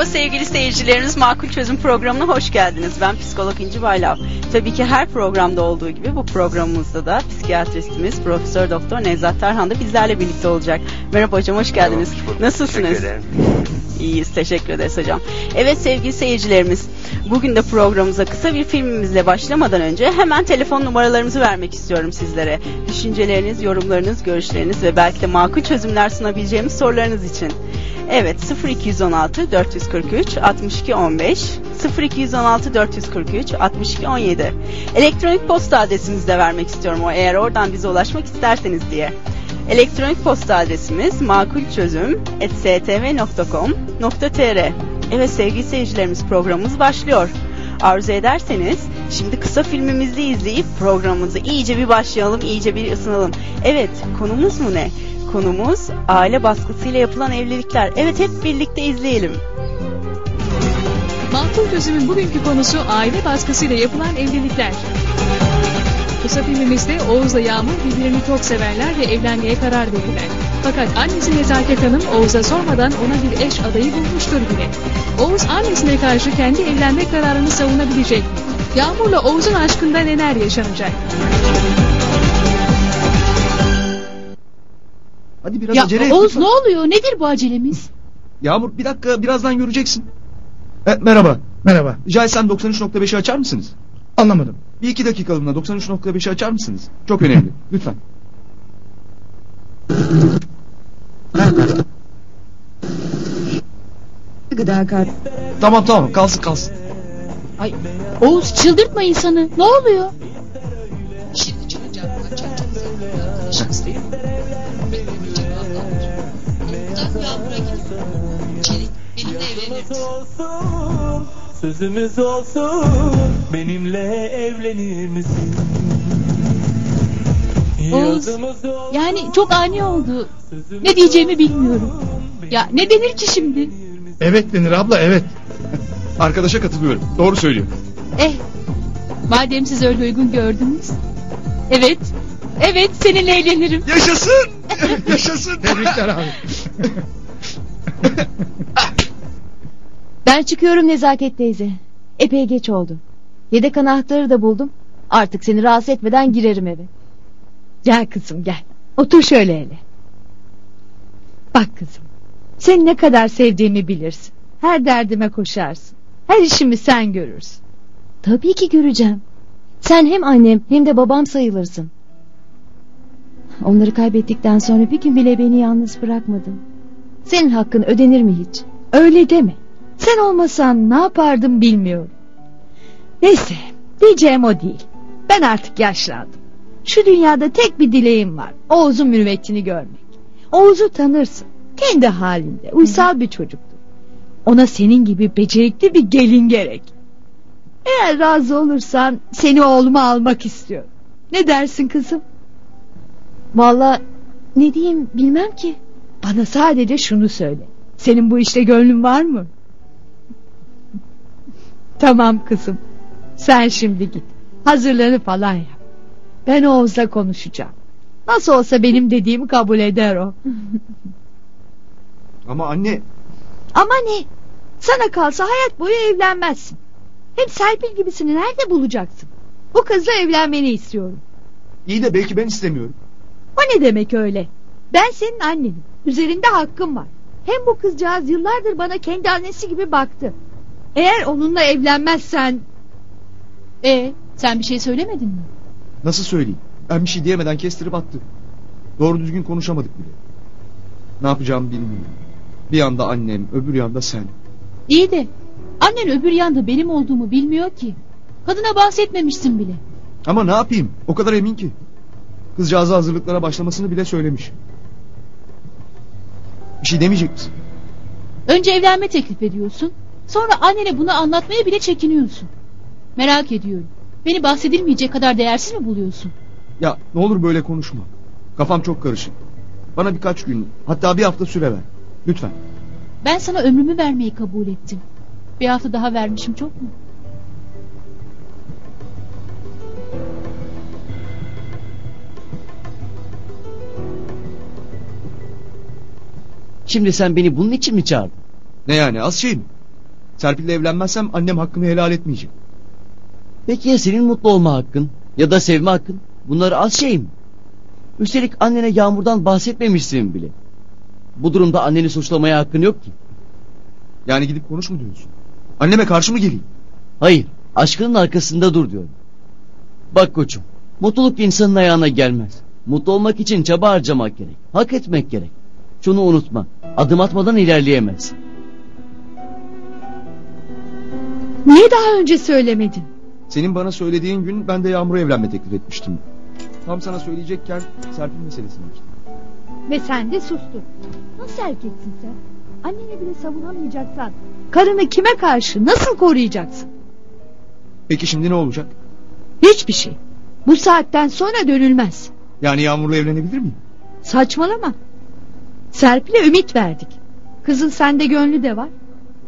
Merhaba sevgili seyircilerimiz Makul Çözüm programına hoş geldiniz. Ben psikolog İnci Baylav. Tabii ki her programda olduğu gibi bu programımızda da psikiyatristimiz Profesör Doktor Nevzat Tarhan da bizlerle birlikte olacak. Merhaba hocam hoş geldiniz. Merhaba, hoş. Nasılsınız? Teşekkür ederim. İyiyiz teşekkür ederiz hocam. Evet sevgili seyircilerimiz bugün de programımıza kısa bir filmimizle başlamadan önce hemen telefon numaralarımızı vermek istiyorum sizlere. Düşünceleriniz, yorumlarınız, görüşleriniz ve belki de makul çözümler sunabileceğimiz sorularınız için. Evet 0216 443 62 15 0216 443 62 17 Elektronik posta adresimizi de vermek istiyorum o eğer oradan bize ulaşmak isterseniz diye. Elektronik posta adresimiz makulçözüm@stv.com.tr. Evet sevgili seyircilerimiz programımız başlıyor. Arzu ederseniz şimdi kısa filmimizi izleyip programımızı iyice bir başlayalım, iyice bir ısınalım. Evet, konumuz mu ne? Konumuz aile baskısıyla yapılan evlilikler. Evet hep birlikte izleyelim. Makul Çözüm'ün bugünkü konusu aile baskısıyla yapılan evlilikler. Kısa filmimizde Oğuz'la Yağmur birbirini çok severler ve evlenmeye karar verirler. Fakat annesi Nezaket Hanım Oğuz'a sormadan ona bir eş adayı bulmuştur bile. Oğuz annesine karşı kendi evlenme kararını savunabilecek mi? Yağmur'la Oğuz'un aşkında neler yaşanacak? Hadi biraz Ya acele et. Oğuz lütfen. ne oluyor? Nedir bu acelemiz? Yağmur bir dakika birazdan göreceksin. E, merhaba. Merhaba. Rica etsem 93.5'i açar mısınız? Anlamadım. Bir iki dakikalığına 93.5'i açar mısınız? Çok önemli. Lütfen. Gıda kart. Tamam tamam kalsın kalsın. Ay Oğuz çıldırtma insanı. Ne oluyor? olsun, sözümüz olsun, benimle evlenir misin? Oğuz, Yani çok ani oldu. Ne diyeceğimi bilmiyorum. Ya ne denir ki şimdi? Evet denir abla evet. Arkadaşa katılıyorum. Doğru söylüyor. Eh, madem siz öyle uygun gördünüz. Evet, evet seninle evlenirim. Yaşasın! Yaşasın! Tebrikler abi. Ben çıkıyorum Nezaket teyze. Epey geç oldu. Yedek anahtarı da buldum. Artık seni rahatsız etmeden girerim eve. Gel kızım gel. Otur şöyle hele. Bak kızım. Seni ne kadar sevdiğimi bilirsin. Her derdime koşarsın. Her işimi sen görürsün. Tabii ki göreceğim. Sen hem annem hem de babam sayılırsın. Onları kaybettikten sonra bir gün bile beni yalnız bırakmadın. Senin hakkın ödenir mi hiç? Öyle deme. Sen olmasan ne yapardım bilmiyorum. Neyse diyeceğim o değil. Ben artık yaşlandım. Şu dünyada tek bir dileğim var. Oğuz'un mürüvvetini görmek. Oğuz'u tanırsın. Kendi halinde uysal bir çocuktur. Ona senin gibi becerikli bir gelin gerek. Eğer razı olursan seni oğluma almak istiyorum. Ne dersin kızım? Vallahi ne diyeyim bilmem ki. Bana sadece şunu söyle. Senin bu işte gönlün var mı? Tamam kızım. Sen şimdi git. Hazırlanı falan yap. Ben Oğuz'la konuşacağım. Nasıl olsa benim dediğimi kabul eder o. Ama anne Ama ne? Sana kalsa hayat boyu evlenmezsin. Hem Serpil gibisini nerede bulacaksın? Bu kızla evlenmeni istiyorum. iyi de belki ben istemiyorum. O ne demek öyle? Ben senin annenim. Üzerinde hakkım var. Hem bu kızcağız yıllardır bana kendi annesi gibi baktı. Eğer onunla evlenmezsen... E, sen bir şey söylemedin mi? Nasıl söyleyeyim? Ben bir şey diyemeden kestirip attı. Doğru düzgün konuşamadık bile. Ne yapacağımı bilmiyorum. Bir yanda annem, öbür yanda sen. İyi de annen öbür yanda benim olduğumu bilmiyor ki. Kadına bahsetmemişsin bile. Ama ne yapayım? O kadar emin ki. Kızcağıza hazırlıklara başlamasını bile söylemiş. Bir şey demeyecek misin? Önce evlenme teklif ediyorsun. Sonra annene bunu anlatmaya bile çekiniyorsun. Merak ediyorum. Beni bahsedilmeyecek kadar değersiz mi buluyorsun? Ya ne olur böyle konuşma. Kafam çok karışık. Bana birkaç gün hatta bir hafta süre ver. Lütfen. Ben sana ömrümü vermeyi kabul ettim. Bir hafta daha vermişim çok mu? Şimdi sen beni bunun için mi çağırdın? Ne yani az şey mi? Serpil'le evlenmezsem annem hakkını helal etmeyecek. Peki ya senin mutlu olma hakkın? Ya da sevme hakkın? Bunlar az şey mi? Üstelik annene Yağmur'dan bahsetmemişsin bile. Bu durumda anneni suçlamaya hakkın yok ki. Yani gidip konuş mu diyorsun? Anneme karşı mı geleyim? Hayır, aşkının arkasında dur diyorum. Bak koçum, mutluluk insanın ayağına gelmez. Mutlu olmak için çaba harcamak gerek, hak etmek gerek. Şunu unutma, adım atmadan ilerleyemezsin. Niye daha önce söylemedin? Senin bana söylediğin gün ben de Yağmur'a evlenme teklif etmiştim. Tam sana söyleyecekken Serpil meselesini açtım. Ve sen de sustun. Nasıl erkeksin sen? Anneni bile savunamayacaksan karını kime karşı nasıl koruyacaksın? Peki şimdi ne olacak? Hiçbir şey. Bu saatten sonra dönülmez. Yani Yağmur'la evlenebilir miyim? Saçmalama. Serpil'e ümit verdik. Kızın sende gönlü de var.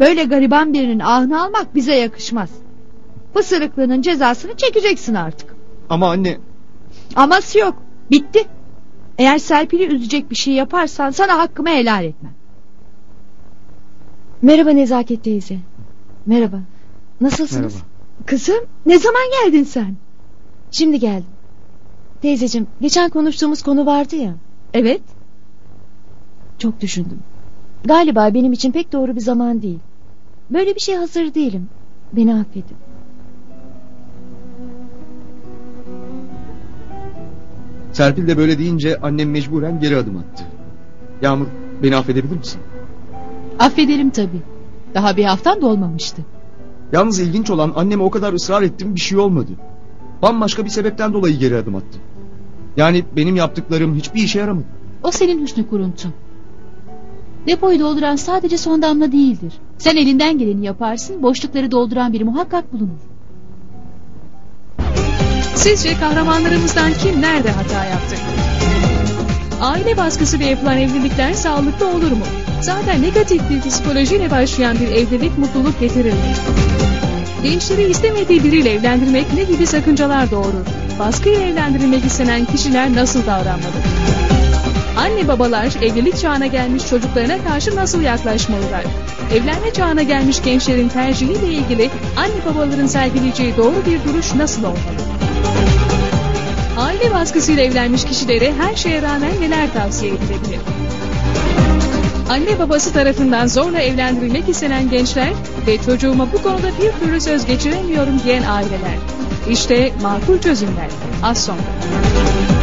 Böyle gariban birinin ahını almak bize yakışmaz. Pısırıklığının cezasını çekeceksin artık. Ama anne Aması yok. Bitti. Eğer Serpil'i üzecek bir şey yaparsan sana hakkımı helal etmem. Merhaba Nezaket teyze. Merhaba. Nasılsınız? Merhaba. Kızım ne zaman geldin sen? Şimdi geldim. Teyzeciğim geçen konuştuğumuz konu vardı ya. Evet. Çok düşündüm. Galiba benim için pek doğru bir zaman değil. Böyle bir şey hazır değilim. Beni affedin. Serpil de böyle deyince annem mecburen geri adım attı. Yağmur beni affedebilir misin? Affederim tabii. Daha bir haftan dolmamıştı. Yalnız ilginç olan anneme o kadar ısrar ettim bir şey olmadı. Bambaşka bir sebepten dolayı geri adım attı. Yani benim yaptıklarım hiçbir işe yaramadı. O senin hüsnü kuruntun. Depoyu dolduran sadece son damla değildir. Sen elinden geleni yaparsın, boşlukları dolduran biri muhakkak bulunur. Sizce kahramanlarımızdan kim nerede hata yaptı? Aile baskısıyla yapılan evlilikler sağlıklı olur mu? Zaten negatif bir psikolojiyle başlayan bir evlilik mutluluk getirir mi? Gençleri istemediği biriyle evlendirmek ne gibi sakıncalar doğurur? Baskıyla evlendirilmek istenen kişiler nasıl davranmalı? Anne babalar evlilik çağına gelmiş çocuklarına karşı nasıl yaklaşmalılar? Evlenme çağına gelmiş gençlerin tercihiyle ilgili anne babaların sergileyeceği doğru bir duruş nasıl olmalı? Aile baskısıyla evlenmiş kişilere her şeye rağmen neler tavsiye edilebilir? Anne babası tarafından zorla evlendirilmek istenen gençler ve çocuğuma bu konuda bir türlü söz geçiremiyorum diyen aileler. İşte makul çözümler. Az sonra.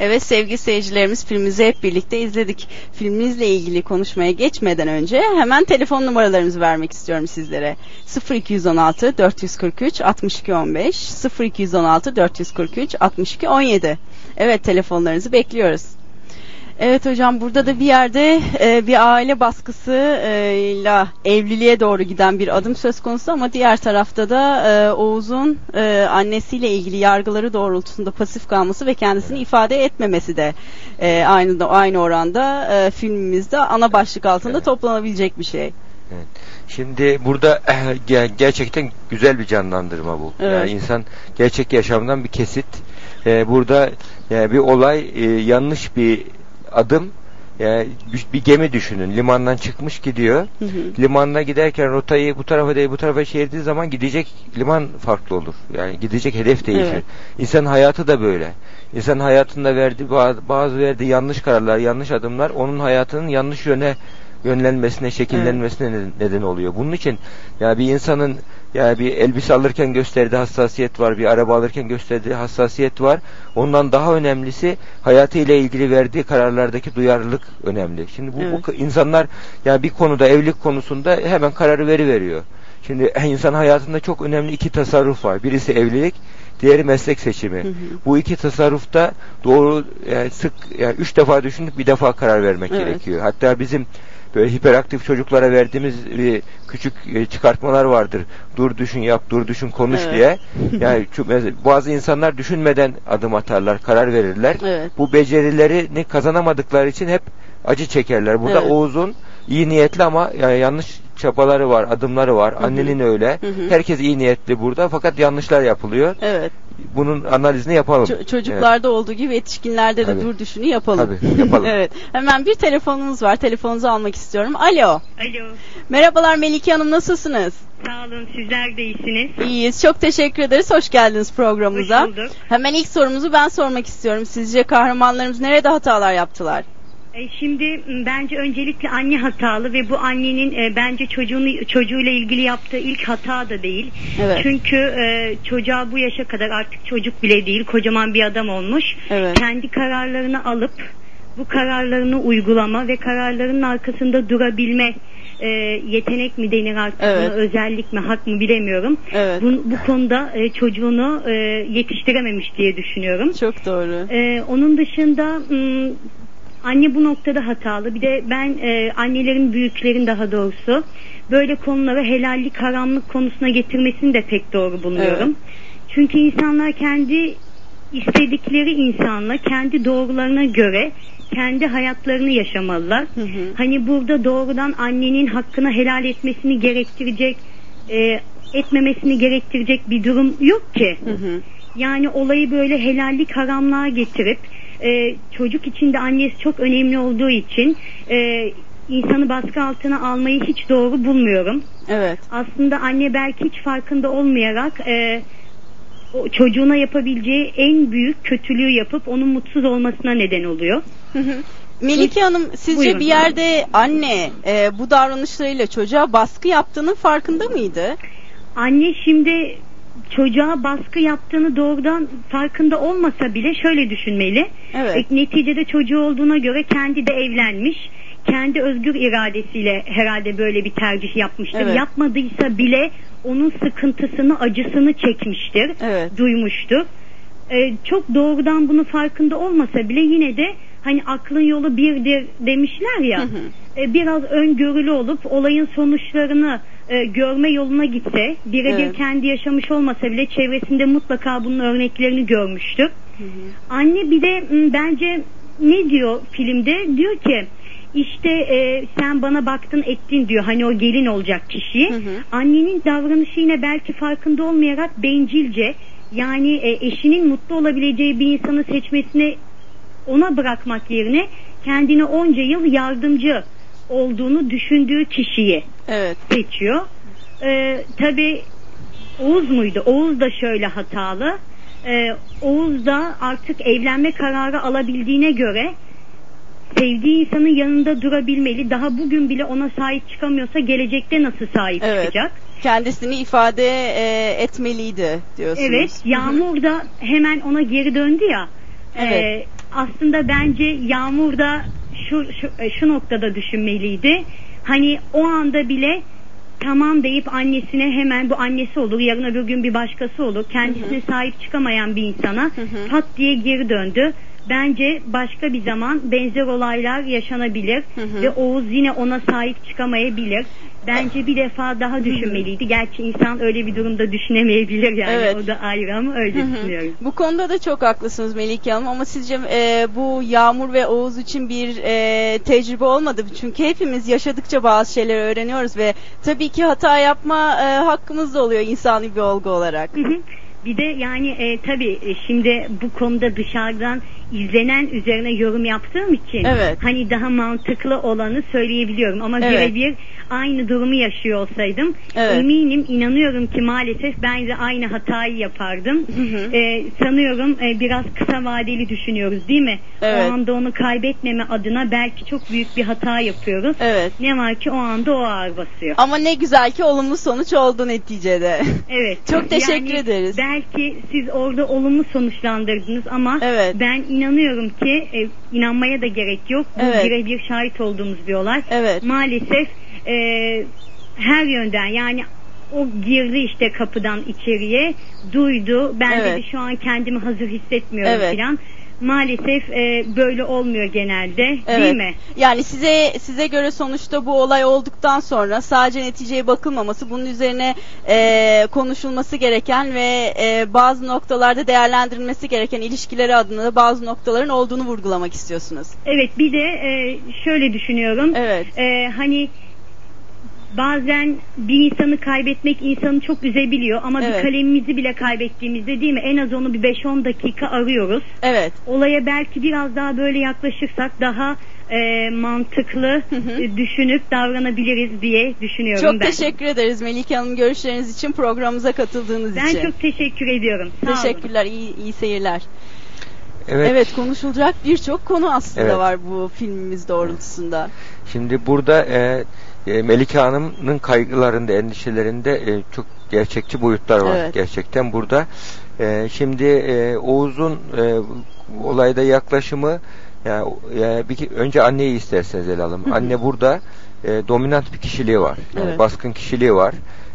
Evet sevgili seyircilerimiz filmimizi hep birlikte izledik. Filmimizle ilgili konuşmaya geçmeden önce hemen telefon numaralarımızı vermek istiyorum sizlere. 0216 443 62 15 0216 443 62 17 Evet telefonlarınızı bekliyoruz. Evet hocam burada da bir yerde e, bir aile baskısıyla evliliğe doğru giden bir adım söz konusu ama diğer tarafta da e, Oğuz'un e, annesiyle ilgili yargıları doğrultusunda pasif kalması ve kendisini ifade etmemesi de e, aynı aynı oranda e, filmimizde ana başlık altında Evet. toplanabilecek bir şey. Evet. Şimdi burada ge- gerçekten güzel bir canlandırma bu. Evet. Yani insan gerçek yaşamdan bir kesit. Ee, burada yani bir olay e, yanlış bir adım. Yani bir- bir gemi düşünün. Limandan çıkmış gidiyor. Hı hı. Limanına giderken rotayı bu tarafa değil bu tarafa çevirdiği zaman gidecek liman farklı olur. Yani gidecek hedef değişir. Evet. İnsanın hayatı da böyle. İnsanın hayatında verdiği bazı verdiği yanlış kararlar, yanlış adımlar onun hayatının yanlış yöne yönlenmesine, şekillenmesine neden- neden oluyor. Bunun için ya bir insanın ya bir elbise alırken gösterdiği hassasiyet var, bir araba alırken gösterdiği hassasiyet var. Ondan daha önemlisi hayatıyla ilgili verdiği kararlardaki duyarlılık önemli. Şimdi bu, Evet. bu insanlar ya bir konuda evlilik konusunda hemen kararı veri veriyor. Şimdi insan hayatında çok önemli iki tasarruf var. Birisi evlilik, diğeri meslek seçimi. Hı hı. Bu iki tasarrufta doğru yani sık yani üç defa düşünüp bir defa karar vermek Evet. gerekiyor. Hatta bizim böyle hiperaktif çocuklara verdiğimiz bir küçük e, çıkartmalar vardır. Dur düşün yap, dur düşün konuş Evet. diye. Yani bazı insanlar düşünmeden adım atarlar, karar verirler. Evet. Bu becerilerini kazanamadıkları için hep acı çekerler. Burada Evet. Oğuz'un iyi niyetli ama yani yanlış çabaları var, adımları var. hı. Annenin öyle. Hı hı. Herkes iyi niyetli burada fakat yanlışlar yapılıyor. Evet. Bunun analizini yapalım. Ço- çocuklarda olduğu gibi yetişkinlerde de Tabii. dur düşünü yapalım. Tabii, yapalım. evet. Hemen bir telefonumuz var. Telefonunuzu almak istiyorum. Alo. Alo, Merhabalar Melike Hanım nasılsınız? sağ olun. Sizler de iyisiniz. İyiyiz. Çok teşekkür ederiz. Hoş geldiniz programımıza. Hoş bulduk. Hemen ilk sorumuzu ben sormak istiyorum. Sizce kahramanlarımız nerede hatalar yaptılar? E, Şimdi bence öncelikle anne hatalı ve bu annenin e, bence çocuğunu çocuğuyla ilgili yaptığı ilk hata da değil. Evet. Çünkü e, çocuğa bu yaşa kadar artık çocuk bile değil, kocaman bir adam olmuş. Evet. Kendi kararlarını alıp bu kararlarını uygulama ve kararlarının arkasında durabilme e, yetenek mi denir artık Evet. özellik mi hak mı bilemiyorum. Evet. Bu, bu konuda e, çocuğunu e, yetiştirememiş diye düşünüyorum. Çok doğru. Ee, onun dışında m, anne bu noktada hatalı. Bir de ben e, annelerin büyüklerin daha doğrusu böyle konulara helallik haramlık konusuna getirmesini de pek doğru buluyorum. Çünkü insanlar kendi istedikleri insanla kendi doğrularına göre kendi hayatlarını yaşamalılar. Hı hı. Hani burada doğrudan annenin hakkını helal etmesini gerektirecek e, etmemesini gerektirecek bir durum yok ki. Hı hı. Yani olayı böyle helallik haramlığa getirip e, çocuk için de annesi çok önemli olduğu için e, insanı baskı altına almayı hiç doğru bulmuyorum. Evet. Aslında anne belki hiç farkında olmayarak e, o çocuğuna yapabileceği en büyük kötülüğü yapıp onun mutsuz olmasına neden oluyor. Hı hı. Melike Hanım sizce Buyurun. bir yerde anne e, bu davranışlarıyla çocuğa baskı yaptığının farkında mıydı? Anne şimdi çocuğa baskı yaptığını doğrudan farkında olmasa bile şöyle düşünmeli. Evet. E, neticede çocuğu olduğuna göre kendi de evlenmiş. Kendi özgür iradesiyle herhalde böyle bir tercih yapmıştır. Evet. Yapmadıysa bile onun sıkıntısını, acısını çekmiştir, Evet. duymuştur. E, çok doğrudan bunu farkında olmasa bile yine de hani aklın yolu birdir demişler ya. Hı hı. e, biraz öngörülü olup olayın sonuçlarını e, görme yoluna gitse, birebir Evet. kendi yaşamış olmasa bile çevresinde mutlaka bunun örneklerini görmüştür. Anne bir de m, bence ne diyor filmde? Diyor ki işte e, sen bana baktın ettin diyor hani o gelin olacak kişiyi. Hı hı. Annenin davranışı yine belki farkında olmayarak bencilce yani e, eşinin mutlu olabileceği bir insanı seçmesine ona bırakmak yerine kendine onca yıl yardımcı olduğunu düşündüğü kişiyi Evet. seçiyor. Ee, Tabi Oğuz muydu? Oğuz da şöyle hatalı. Ee, Oğuz da artık evlenme kararı alabildiğine göre sevdiği insanın yanında durabilmeli. Daha bugün bile ona sahip çıkamıyorsa gelecekte nasıl sahip Evet. çıkacak? Kendisini ifade e, etmeliydi diyorsunuz. Evet, Yağmur da hemen ona geri döndü ya. Evet. Ee, aslında bence Yağmur da şu, şu e, şu noktada düşünmeliydi. Hani o anda bile tamam deyip annesine hemen bu annesi olur, yarın öbür gün bir başkası olur. Kendisine sahip çıkamayan bir insana hı. pat diye geri döndü. Bence başka bir zaman benzer olaylar yaşanabilir Hı hı. ve Oğuz yine ona sahip çıkamayabilir. Bence bir defa daha düşünmeliydi. Gerçi insan öyle bir durumda düşünemeyebilir yani. Evet. O da ayrı ama öyle düşünüyorum. Bu konuda da çok haklısınız Melike Hanım ama sizce e, bu Yağmur ve Oğuz için bir e, tecrübe olmadı mı? Çünkü hepimiz yaşadıkça bazı şeyleri öğreniyoruz ve tabii ki hata yapma e, hakkımız da oluyor insani bir olgu olarak. Hı hı. Bir de yani e, tabii e, şimdi bu konuda dışarıdan izlenen üzerine yorum yaptığım için Evet. hani daha mantıklı olanı söyleyebiliyorum ama Evet. birebir aynı durumu yaşıyor olsaydım Evet. eminim inanıyorum ki maalesef ben de aynı hatayı yapardım. Hı hı. E, sanıyorum e, biraz kısa vadeli düşünüyoruz değil mi? Evet. O anda onu kaybetmeme adına belki çok büyük bir hata yapıyoruz. Evet. Ne var ki o anda o ağır basıyor. Ama ne güzel ki olumlu sonuç oldu neticede. Evet. Çok teşekkür Yani ederiz. Belki siz orada olumlu sonuçlandırdınız ama Evet. ben inanıyorum ki e, inanmaya da gerek yok. Bu Evet. birebir şahit olduğumuz bir olay. Evet. Maalesef e, her yönden yani o girdi işte kapıdan içeriye duydu. Ben Evet. dedi şu an kendimi hazır hissetmiyorum Evet. filan. Maalesef e, böyle olmuyor genelde değil Evet. mi? Yani size size göre sonuçta bu olay olduktan sonra sadece neticeye bakılmaması, bunun üzerine e, konuşulması gereken ve e, bazı noktalarda değerlendirilmesi gereken ilişkileri adına da bazı noktaların olduğunu vurgulamak istiyorsunuz. Evet bir de e, şöyle düşünüyorum. Evet. E, hani bazen bir insanı kaybetmek insanı çok üzebiliyor ama Evet. bir kalemimizi bile kaybettiğimizde değil mi en az onu bir 5-10 dakika arıyoruz. Evet. Olaya belki biraz daha böyle yaklaşırsak daha e, mantıklı e, düşünüp davranabiliriz diye düşünüyorum Çok ben. teşekkür ederiz Melike Hanım görüşleriniz için programımıza katıldığınız Ben için. çok teşekkür ediyorum. Sağ olun. Teşekkürler, iyi, iyi seyirler. Evet. Evet, konuşulacak birçok konu aslında Evet. var bu filmimiz doğrultusunda. Şimdi burada e, e, Melike Hanım'ın kaygılarında, endişelerinde e, çok gerçekçi boyutlar var. Evet. Gerçekten burada. E, şimdi e, Oğuz'un e, olayda yaklaşımı yani, yani bir, önce anneyi isterseniz ele alalım. Hı hı. Anne burada e, dominant bir kişiliği var. Yani Evet. baskın kişiliği var.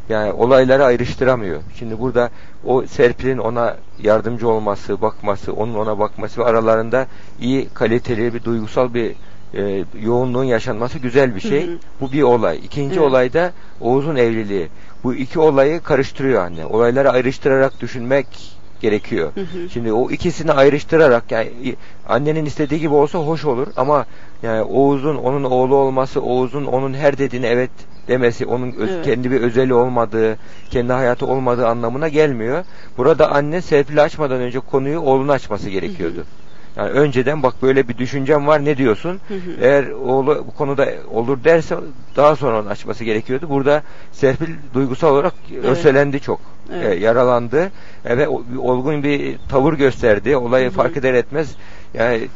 Yani olayları ayrıştıramıyor. Şimdi burada o Serpil'in ona yardımcı olması, bakması, onun ona bakması ve aralarında iyi kaliteli bir duygusal bir e, yoğunluğun yaşanması güzel bir şey. Hı hı. Bu bir olay. İkinci Evet. olayda Oğuz'un evliliği. Bu iki olayı karıştırıyor anne. Olayları ayrıştırarak düşünmek gerekiyor. Hı hı. Şimdi o ikisini ayrıştırarak yani annenin istediği gibi olsa hoş olur ama yani Oğuz'un onun oğlu olması, Oğuz'un onun her dediğine evet demesi, onun öz- Evet. kendi bir özeli olmadığı, kendi hayatı olmadığı anlamına gelmiyor. Burada anne Serpil'i açmadan önce konuyu oğluna açması gerekiyordu. Yani önceden bak böyle bir düşüncem var ne diyorsun? Hı hı. Eğer oğlu bu konuda olur derse daha sonra onu açması gerekiyordu. Burada Serpil duygusal olarak örselendi çok. Evet. E, yaralandı e, ve olgun bir tavır gösterdi. Olayı Hı hı. fark eder etmez yani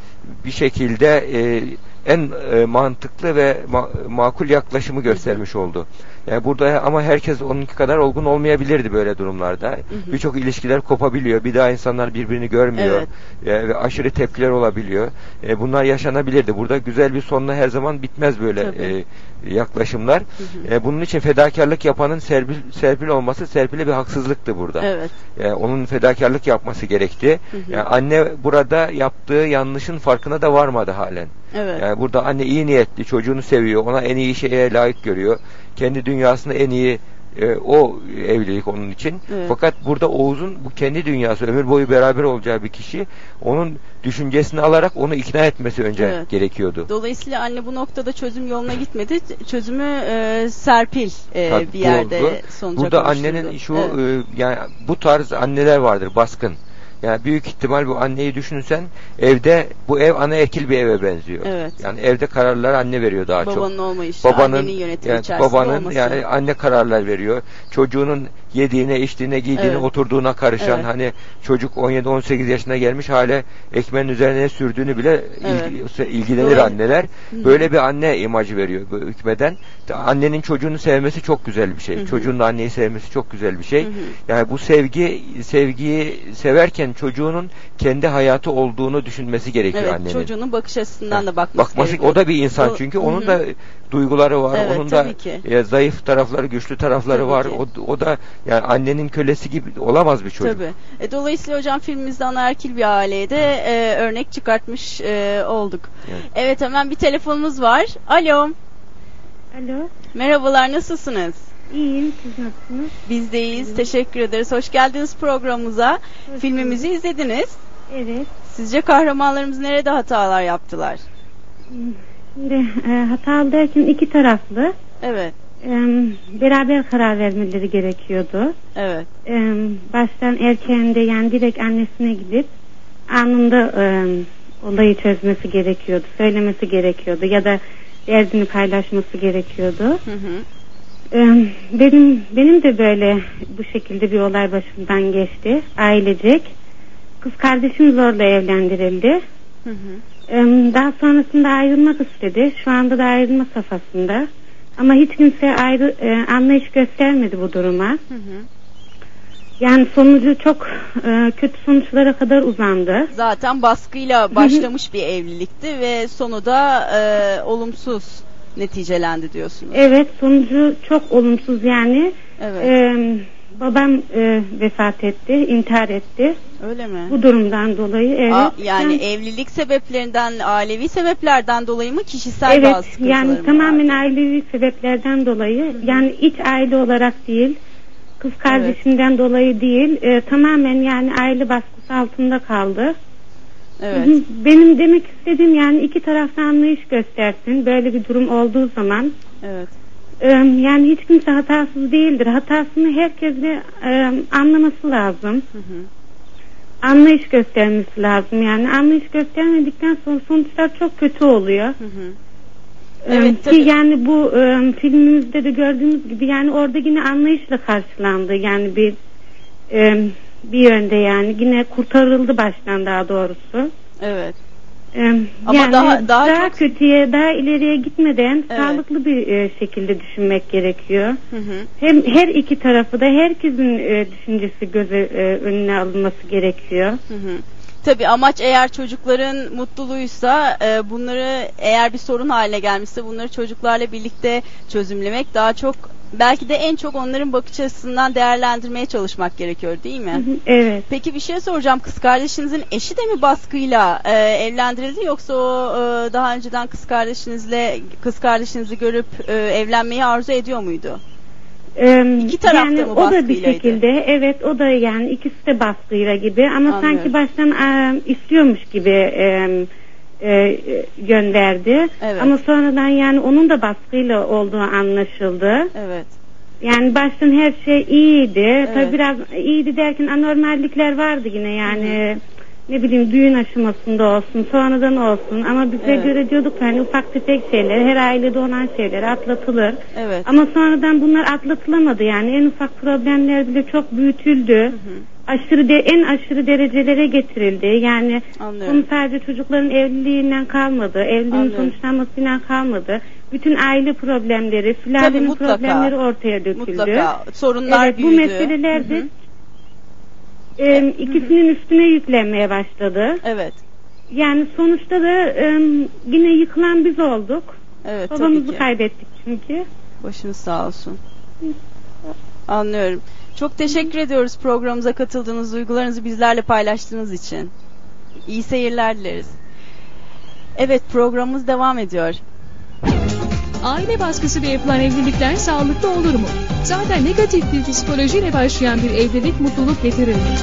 bir şekilde e, en e, mantıklı ve ma- makul yaklaşımı göstermiş oldu. Yani burada ama herkes onunki kadar olgun olmayabilirdi böyle durumlarda. Birçok ilişkiler kopabiliyor. Bir daha insanlar birbirini görmüyor. Evet. E, ve aşırı tepkiler olabiliyor. E, bunlar yaşanabilirdi. Burada güzel bir sonla her zaman bitmez böyle Tabii. e, yaklaşımlar. Hı hı. E, bunun için fedakarlık yapanın Serpil, Serpil olması Serpil'e bir haksızlıktı burada. Evet. Yani onun fedakarlık yapması gerekti. Hı hı. Yani anne burada yaptığı yanlışın farkına da varmadı halen. Evet. Yani burada anne iyi niyetli, çocuğunu seviyor, ona en iyi şeye layık görüyor. Kendi dünyasında en iyi e, o evlilik onun için. Evet. Fakat burada Oğuz'un bu kendi dünyası, ömür boyu beraber olacağı bir kişi, onun düşüncesini alarak onu ikna etmesi önce Evet. gerekiyordu. Dolayısıyla anne bu noktada çözüm yoluna gitmedi. Çözümü e, Serpil e, Tabii, bir yerde oldu. sonuca Burada kavuşturdu. annenin şu Evet. e, yani bu tarz anneler vardır baskın. Yani büyük ihtimal bu anneyi düşünürsen evde bu ev anaerkil bir eve benziyor. Evet. Yani evde kararları anne veriyor daha çok. Babanın olmayışı, babanın annenin yönetimi yani içerisinde babanın olması. yani anne kararlar veriyor. Çocuğunun yediğine, içtiğine, giydiğine, Evet. oturduğuna karışan Evet. hani çocuk 17-18 yaşına gelmiş hale ekmeğin üzerine ne sürdüğünü bile Evet. ilgi- ilgilenir Doğru. anneler. Böyle bir anne imajı veriyor bu hükmeden. Annenin çocuğunu sevmesi çok güzel bir şey. Hı hı. Çocuğun da anneyi sevmesi çok güzel bir şey. Hı hı. Yani bu sevgi sevgiyi severken çocuğunun kendi hayatı olduğunu düşünmesi gerekiyor Evet, annenin. çocuğun bakış açısından da bakması, Bakması gerekiyor. o da bir insan çünkü Hı onun da duyguları var, Evet, onun da ki. e, zayıf tarafları, güçlü tarafları Tabii var. ki. O, o da yani annenin kölesi gibi olamaz bir çocuk. Tabii. E, dolayısıyla hocam filmimizde anaerkil bir aileye de e, örnek çıkartmış e, olduk. Evet. Evet hemen bir telefonumuz var. Alo. Alo. Merhabalar nasılsınız? İyiyim. Siz nasılsınız? Biz de iyiyiz. Teşekkür ederiz. Hoş geldiniz programımıza. Hoş Filmimizi izlediniz. Evet. Sizce kahramanlarımız nerede hatalar yaptılar? Şimdi e, hatalı derken iki taraflı. Evet. E, beraber karar vermeleri gerekiyordu. Evet. E, baştan erkeğinde yani direkt annesine gidip anında e, olayı çözmesi gerekiyordu. Söylemesi gerekiyordu ya da derdini paylaşması gerekiyordu. Hı hı. E, benim benim de böyle bu şekilde bir olay başımdan geçti. Ailecek. Kız kardeşim zorla evlendirildi. Hı hı. Daha sonrasında ayrılmak istedi. Şu anda da ayrılma safhasında. Ama hiç kimse ayrı, e, anlayış göstermedi bu duruma. Hı hı. Yani sonucu çok e, kötü sonuçlara kadar uzandı. Zaten baskıyla başlamış bir evlilikti ve sonu da e, olumsuz neticelendi diyorsunuz. Evet sonucu çok olumsuz yani. Evet. Ee, babam e, vefat etti, intihar etti. Öyle mi? Bu durumdan dolayı evet. Aa, yani Ben- evlilik sebeplerinden, ailevi sebeplerden dolayı mı kişisel evet bazı sıkıntıları yani mı tamamen vardı? ailevi sebeplerden dolayı yani iç aile olarak değil kız kardeşinden dolayı değil e, tamamen yani aile baskısı altında kaldı. Evet. Hı hı. Benim demek istediğim yani iki tarafta anlayış göstersin böyle bir durum olduğu zaman Evet. Yani hiç kimse hatasız değildir. Hatasını herkesle e, anlaması lazım. Hı hı. Anlayış göstermesi lazım. Yani anlayış göstermedikten sonra sonuçlar çok kötü oluyor. Hı hı. Evet, ki tabii. yani bu e, filmimizde de gördüğümüz gibi yani orada yine anlayışla karşılandı. Yani bir e, bir yönde yani yine kurtarıldı baştan daha doğrusu. Evet. Ee, Ama yani daha- daha çok- kötüye, daha ileriye gitmeden Evet. sağlıklı bir e, şekilde düşünmek gerekiyor. Hı hı. Hem her iki tarafı da herkesin e, düşüncesi göze e, önüne alınması gerekiyor. Hı hı. Tabii amaç eğer çocukların mutluluğuysa e, bunları eğer bir sorun haline gelmişse bunları çocuklarla birlikte çözümlemek daha çok belki de en çok onların bakış açısından değerlendirmeye çalışmak gerekiyor değil mi? Hı hı, Evet. Peki bir şey soracağım. Kız kardeşinizin eşi de mi baskıyla e, evlendirildi yoksa o e, daha önceden kız kardeşinizle kız kardeşinizi görüp e, evlenmeyi arzu ediyor muydu? Ee, İki tarafta yani mı o da bir şekilde evet o da yani ikisi de baskıyla gibi ama Anlıyorum. sanki baştan e, istiyormuş gibi e, e, gönderdi. Evet. Ama sonradan yani onun da baskıyla olduğu anlaşıldı. Evet. Yani baştan her şey iyiydi. Evet. Tabii biraz iyiydi derken anormallikler vardı yine yani. Ne bileyim düğün aşamasında olsun, sonradan olsun ama bize Evet. göre diyorduk hani ufak tefek şeyler, her ailede olan şeyler atlatılır. Evet. Ama sonradan bunlar atlatılamadı yani en ufak problemler bile çok büyütüldü. Aşırı de en aşırı derecelere getirildi. Yani Anlıyorum. konu sadece çocukların evliliğinden kalmadı, evliliğin Anlıyorum. sonuçlanmasıyla kalmadı. Bütün aile problemleri, mutlaka. problemleri ortaya döküldü. Mutlaka sorunlar Evet, bu büyüdü. meseleler de Hı hı. E, ikisinin üstüne yüklenmeye başladı. Evet. Yani sonuçta da e, yine yıkılan biz olduk. Evet tabii Babamızı kaybettik çünkü. Başınız sağ olsun. Anlıyorum. Çok teşekkür ediyoruz programımıza katıldığınız, duygularınızı bizlerle paylaştığınız için. İyi seyirler dileriz. Evet programımız devam ediyor. Aile baskısıyla yapılan evlilikler sağlıklı olur mu? Zaten negatif bir psikolojiyle başlayan bir evlilik mutluluk getirir mi?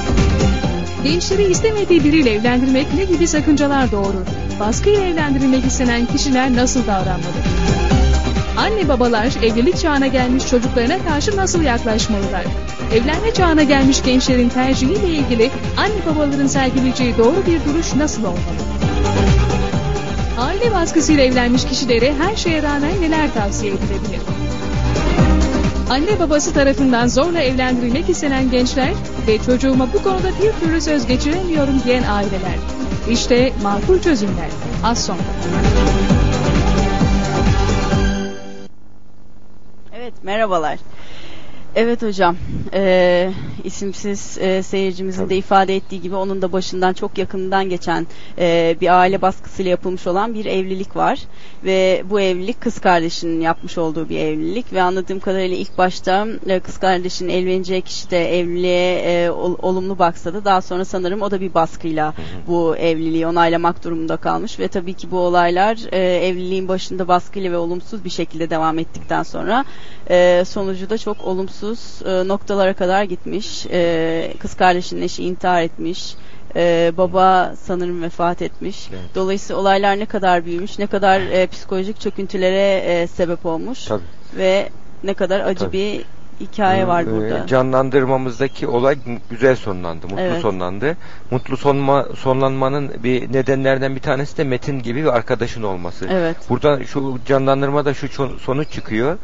Gençleri istemediği biriyle evlendirmek ne gibi sakıncalar doğurur? Baskıyla evlendirilmek istenen kişiler nasıl davranmalı? Anne babalar evlilik çağına gelmiş çocuklarına karşı nasıl yaklaşmalılar? Evlenme çağına gelmiş gençlerin tercihiyle ilgili anne babaların sergileyeceği doğru bir duruş nasıl olmalı? Aile baskısıyla evlenmiş kişilere her şeye rağmen neler tavsiye edilebilir? Anne babası tarafından zorla evlendirilmek istenen gençler ve çocuğuma bu konuda bir türlü söz geçiremiyorum diyen aileler. İşte makul çözümler. Az sonra. Evet merhabalar. Evet hocam, e, isimsiz e, seyircimizin de ifade ettiği gibi onun da başından çok yakından geçen e, bir aile baskısıyla yapılmış olan bir evlilik var. Ve bu evlilik kız kardeşinin yapmış olduğu bir evlilik. Ve anladığım kadarıyla ilk başta e, kız kardeşinin evleneceği kişi de evliliğe e, ol- olumlu baksa da daha sonra sanırım o da bir baskıyla bu evliliği onaylamak durumunda kalmış. Ve tabii ki bu olaylar e, evliliğin başında baskıyla ve olumsuz bir şekilde devam ettikten sonra e, sonucu da çok olumsuz e, noktalara kadar gitmiş. E, kız kardeşinin eşi intihar etmiş. E, baba sanırım vefat etmiş. Evet. Dolayısıyla olaylar ne kadar büyümüş, ne kadar e, psikolojik çöküntülere e, sebep olmuş Tabii. ve ne kadar acı Tabii. bir hikaye var burada. Canlandırmamızdaki olay güzel sonlandı, mutlu Evet. sonlandı. Mutlu sonma, sonlanmanın bir nedenlerden bir tanesi de Metin gibi bir arkadaşın olması. Evet. Burada şu canlandırmada şu sonuç çıkıyor.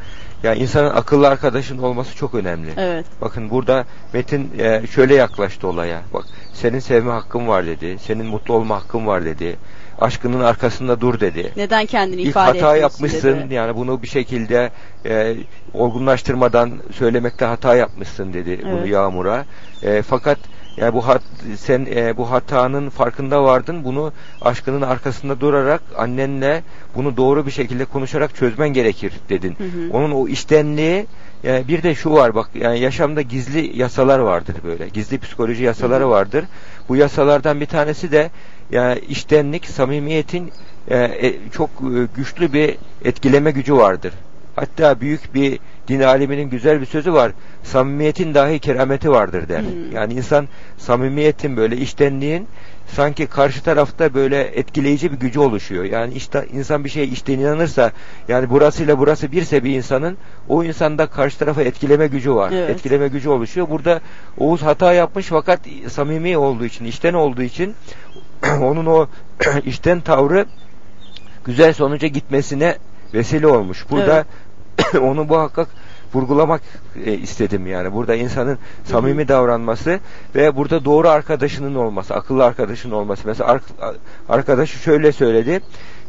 Ya insanın akıllı arkadaşın olması çok önemli. Evet. Bakın burada Metin e, şöyle yaklaştı olaya. Bak senin sevme hakkın var dedi. Senin mutlu olma hakkın var dedi. Aşkının arkasında dur dedi. Neden kendini İlk ifade hata yapmışsın dedi. yani bunu bir şekilde e, olgunlaştırmadan söylemekte hata yapmışsın dedi bunu Evet. Yağmur'a. E, fakat yani bu hat, sen e, bu hatanın farkında vardın. Bunu aşkının arkasında durarak annenle bunu doğru bir şekilde konuşarak çözmen gerekir dedin. Hı hı. Onun o iştenliği yani bir de şu var bak yani yaşamda gizli yasalar vardır böyle. Gizli psikoloji yasaları vardır. Bu yasalardan bir tanesi de yani iştenlik, samimiyetin e, e, çok e, güçlü bir etkileme gücü vardır. Hatta büyük bir din aliminin güzel bir sözü var. Samimiyetin dahi kerameti vardır der. Hmm. Yani insan samimiyetin böyle iştenliğin sanki karşı tarafta böyle etkileyici bir gücü oluşuyor. Yani işte insan bir şeye içten inanırsa yani burasıyla burası birse bir insanın o insanda karşı tarafa etkileme gücü var. Evet. Etkileme gücü oluşuyor. Burada Oğuz hata yapmış fakat samimi olduğu için, içten olduğu için onun o içten tavrı güzel sonuca gitmesine vesile olmuş. Burada onu muhakkak vurgulamak e, istedim yani. Burada insanın samimi davranması ve burada doğru arkadaşının olması, akıllı arkadaşının olması. Mesela ar- arkadaşı şöyle söyledi.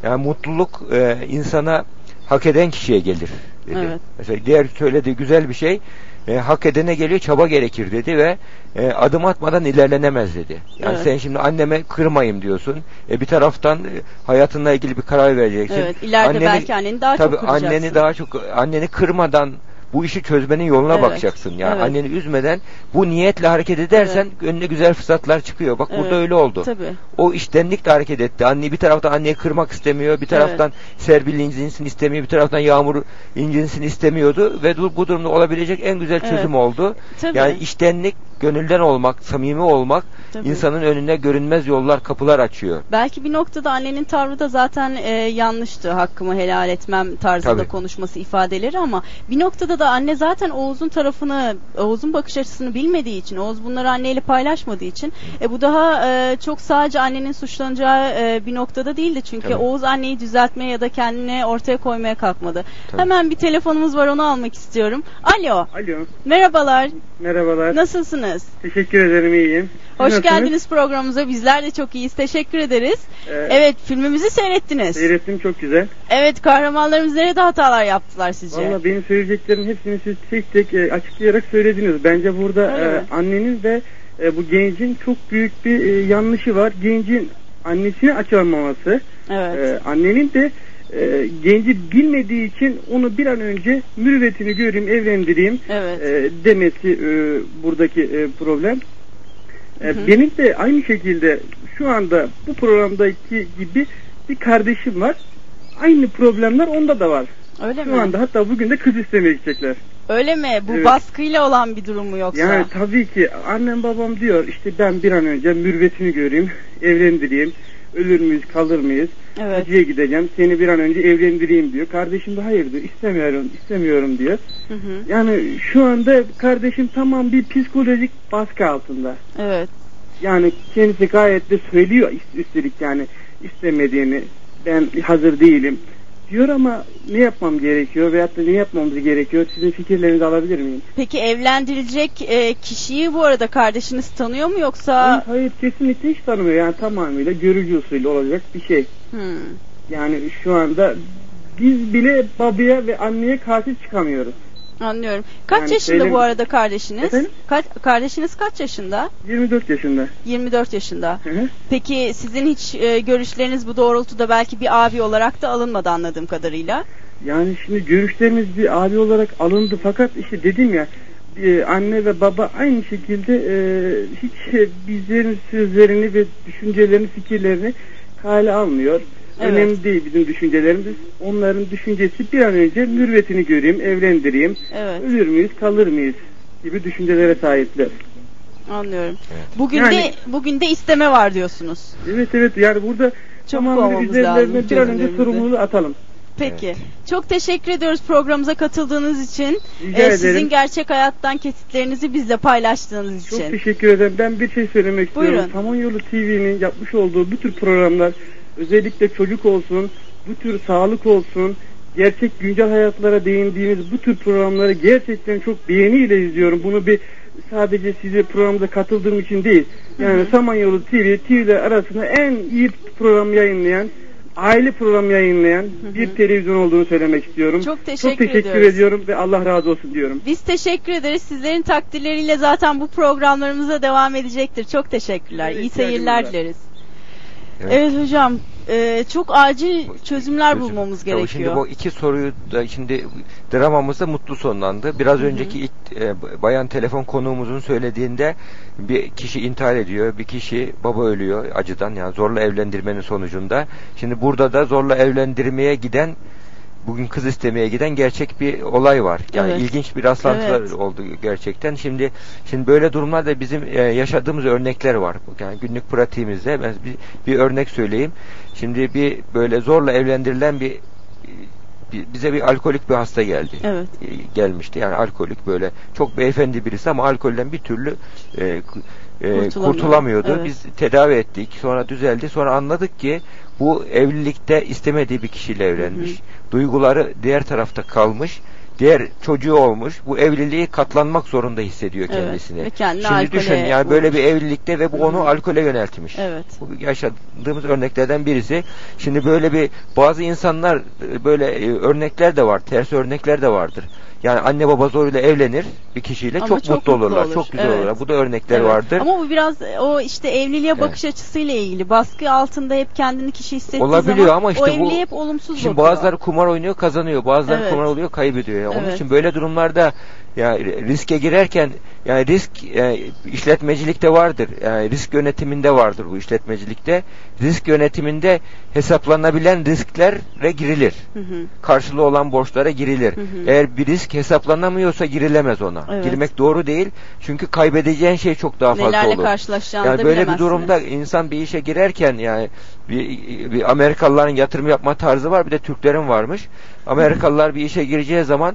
Yani mutluluk e, insana hak eden kişiye gelir dedi. Evet. Mesela diğer söylediği güzel bir şey e, hak edene geliyor çaba gerekir dedi ve e, adım atmadan ilerlenemez dedi. Yani Evet. sen şimdi anneme kırmayayım diyorsun. E, bir taraftan e, hayatınla ilgili bir karar vereceksin. Evet, ileride belki anneni daha çok tabii kıracaksın. anneni daha çok anneni kırmadan bu işi çözmenin yoluna Evet. bakacaksın. Yani Evet. anneni üzmeden bu niyetle hareket edersen önüne güzel fırsatlar çıkıyor. Bak burada Evet. öyle oldu. Tabii. O iştenlikle hareket etti. Anne bir taraftan anneyi kırmak istemiyor, bir taraftan Serbil incinsin istemiyor, bir taraftan Yağmur incinsin istemiyordu ve bu durumda olabilecek en güzel çözüm Evet. oldu. Tabii. Yani iştenlik, gönülden olmak, samimi olmak Tabii. insanın önüne görünmez yollar, kapılar açıyor. Belki bir noktada annenin tavrı da zaten e, yanlıştı. Hakkımı helal etmem tarzında Tabii. konuşması ifadeleri ama bir noktada da anne zaten Oğuz'un tarafını, Oğuz'un bakış açısını bilmediği için, Oğuz bunları anneyle paylaşmadığı için e, bu daha e, çok sadece annenin suçlanacağı e, bir noktada değildi. Çünkü Tabii. Oğuz anneyi düzeltmeye ya da kendini ortaya koymaya kalkmadı. Tabii. Hemen bir telefonumuz var onu almak istiyorum. Alo. Alo. Merhabalar. Merhabalar. Nasılsınız? Teşekkür ederim iyiyim. Siz Hoş nasılsınız? geldiniz programımıza. Bizler de çok iyiyiz. Teşekkür ederiz. Evet. Evet, filmimizi seyrettiniz. Seyrettim çok güzel. Evet, kahramanlarımız nerede hatalar yaptılar sizce? Valla benim söyleyeceklerimin hepsini siz tek tek e, açıklayarak söylediniz. Bence burada Öyle mi? e, annenin ve e, bu gencin çok büyük bir e, yanlışı var. Gencin annesini açamaması. Evet. E, annenin de e, genci bilmediği için onu bir an önce mürüvvetini göreyim, evlendireyim Evet. e, demesi e, buradaki e, problem. E, Hı hı. Benim de aynı şekilde şu anda bu programdaki gibi bir kardeşim var. Aynı problemler onda da var. Öyle Şu mi? anda hatta bugün de kız istemeye gidecekler. Öyle mi? Bu Evet. baskıyla olan bir durum mu yoksa? Yani tabii ki annem babam diyor işte ben bir an önce mürvetini göreyim, evlendireyim. Ölür müyüz, kalır mıyız? Evet. Hacıya gideceğim, seni bir an önce evlendireyim diyor. Kardeşim de hayır diyor, istemiyorum, istemiyorum diyor. Hı hı. Yani şu anda kardeşim tamam bir psikolojik baskı altında. Evet. Yani kendisi gayet de söylüyor üst- üstelik yani istemediğini, ben hazır değilim diyor ama ne yapmam gerekiyor veyahut da ne yapmamız gerekiyor? Sizin fikirlerinizi alabilir miyim? Peki evlendirilecek e, kişiyi bu arada kardeşiniz tanıyor mu yoksa? Hayır, hayır kesinlikle hiç tanımıyor. Yani tamamıyla görücü usulü olacak bir şey. Hmm. Yani şu anda biz bile babaya ve anneye karşı çıkamıyoruz. Anlıyorum. Kaç Yani yaşında söylem- bu arada kardeşiniz? Efendim? Kaç, kardeşiniz kaç yaşında? 24 yaşında. 24 yaşında. Hı hı. Peki sizin hiç e, görüşleriniz bu doğrultuda belki bir abi olarak da alınmadı anladığım kadarıyla. Yani şimdi görüşlerimiz bir abi olarak alındı fakat işte dedim ya e, anne ve baba aynı şekilde e, hiç e, bizlerin sözlerini ve düşüncelerini, fikirlerini kale almıyor. Evet. Önemli değil bizim düşüncelerimiz. Onların düşüncesi bir an önce mürvetini göreyim, evlendireyim. Evet. Ölür müyüz, kalır mıyız gibi düşüncelere sahipler. Anlıyorum. Bugün Yani- de bugün de isteme var diyorsunuz. Evet evet yani burada tamamıyla kovmamız üzerlerine bir an önce sorumluluğu atalım. Peki. Çok teşekkür ediyoruz programımıza katıldığınız için. Rica Ee, ederim. sizin gerçek hayattan kesitlerinizi bizle paylaştığınız Çok için. teşekkür ederim. Ben bir şey söylemek istiyorum. Buyurun. Samanyolu TV'nin yapmış olduğu bu tür programlar özellikle çocuk olsun, bu tür sağlık olsun, gerçek güncel hayatlara değindiğimiz bu tür programları gerçekten çok beğeniyle izliyorum. Bunu bir sadece size programda katıldığım için değil. Yani Hı hı. Samanyolu TV, TV'ler arasında en iyi program yayınlayan, aile program yayınlayan bir televizyon olduğunu söylemek istiyorum. Çok teşekkür teşekkür ediyoruz. ediyorum ve Allah razı olsun diyorum. Biz teşekkür ederiz. Sizlerin takdirleriyle zaten bu programlarımıza devam edecektir. Çok teşekkürler. Evet, İyi seyirler dileriz. Evet, hocam, e, çok acil çözümler Çözüm. bulmamız gerekiyor. Şimdi bu iki soruyu da şimdi dramamız da mutlu sonlandı. Biraz Hı hı. önceki ilk e, bayan telefon konuğumuzun söylediğinde bir kişi intihar ediyor, bir kişi baba ölüyor acıdan yani zorla evlendirmenin sonucunda. Şimdi burada da zorla evlendirmeye giden bugün kız istemeye giden gerçek bir olay var. Yani Evet. ilginç bir rastlantılar Evet. oldu gerçekten. Şimdi şimdi böyle durumlarda bizim e, yaşadığımız örnekler var. Yani günlük pratiğimizde ben bir, bir örnek söyleyeyim. Şimdi bir böyle zorla evlendirilen bir bize bir alkolik bir hasta geldi. Evet. E, gelmişti. Yani alkolik böyle çok beyefendi birisi ama alkolden bir türlü e, e, Kurtulamıyor. kurtulamıyordu. Evet. Biz tedavi ettik. Sonra düzeldi. Sonra anladık ki bu evlilikte istemediği bir kişiyle evlenmiş. Hı Duyguları diğer tarafta kalmış. Diğer çocuğu olmuş. Bu evliliği katlanmak zorunda hissediyor Evet. kendisini. Ve kendini Şimdi düşün yani böyle bir evlilikte ve bu onu alkole yöneltmiş. Evet. Bu yaşadığımız örneklerden birisi. Şimdi böyle bir bazı insanlar e, böyle e, örnekler de var. Ters örnekler de vardır. Yani anne baba zoruyla evlenir bir kişiyle Ama çok, çok mutlu mutlu olurlar. olur. Çok güzel Evet. olurlar. Bu da örnekler Evet. vardır. Ama bu biraz e, o işte evliliğe bakış açısıyla ilgili. Baskı altında hep kendini kişi hissettiği Olabiliyor zaman ama işte o bu evliliğe hep olumsuz Şimdi bakıyor. bazıları kumar oynuyor kazanıyor. Bazıları Evet. kumar oluyor kaybediyor. Yani Onun Evet. için böyle durumlarda ya riske girerken yani risk e, işletmecilikte vardır. Yani risk yönetiminde vardır bu işletmecilikte. Risk yönetiminde hesaplanabilen risklere girilir. Hı hı. Karşılığı olan borçlara girilir. Hı hı. Eğer bir risk hesaplanamıyorsa girilemez ona. Evet. Girmek doğru değil. Çünkü kaybedeceğin şey çok daha fazla Nelerle olur. karşılaşacağını Yani da böyle bir durumda insan bir işe girerken yani bir, bir Amerikalıların yatırım yapma tarzı var bir de Türklerin varmış. Amerikalılar bir işe gireceği zaman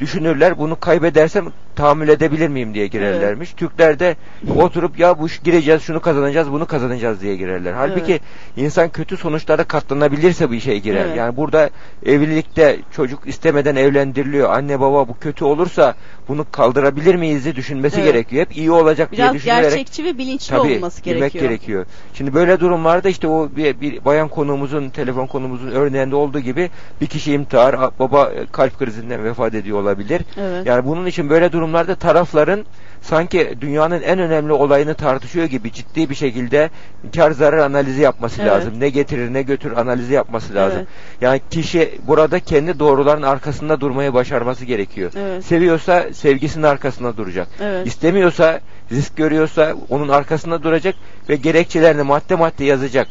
düşünürler bunu kaybedersem tahammül edebilir miyim diye girerlermiş. Türkler de oturup ya bu iş gireceğiz şunu kazanacağız bunu kazanacağız diye girerler. Halbuki Evet. insan kötü sonuçlara katlanabilirse bu işe girer. Evet. Yani burada evlilikte çocuk istemeden evlendiriliyor. Anne baba bu kötü olursa bunu kaldırabilir miyiz diye düşünmesi Evet. gerekiyor. Hep iyi olacak diye Biraz düşünerek gerçekçi ve bilinçli Tabii, olması gerekiyor. gerekiyor. Şimdi böyle durumlarda işte o bir, bir bayan konuğumuzun, telefon konuğumuzun örneğinde olduğu gibi bir kişi imtihar, baba kalp krizinden vefat ediyor olabilir. Evet. Yani bunun için böyle durumlarda tarafların sanki dünyanın en önemli olayını tartışıyor gibi ciddi bir şekilde kar zarar analizi yapması Evet. lazım. Ne getirir ne götür analizi yapması lazım. Evet. Yani kişi burada kendi doğruların arkasında durmayı başarması gerekiyor. Evet. Seviyorsa sevgisinin arkasında duracak. Evet. İstemiyorsa, risk görüyorsa onun arkasında duracak ve gerekçelerini madde madde yazacak.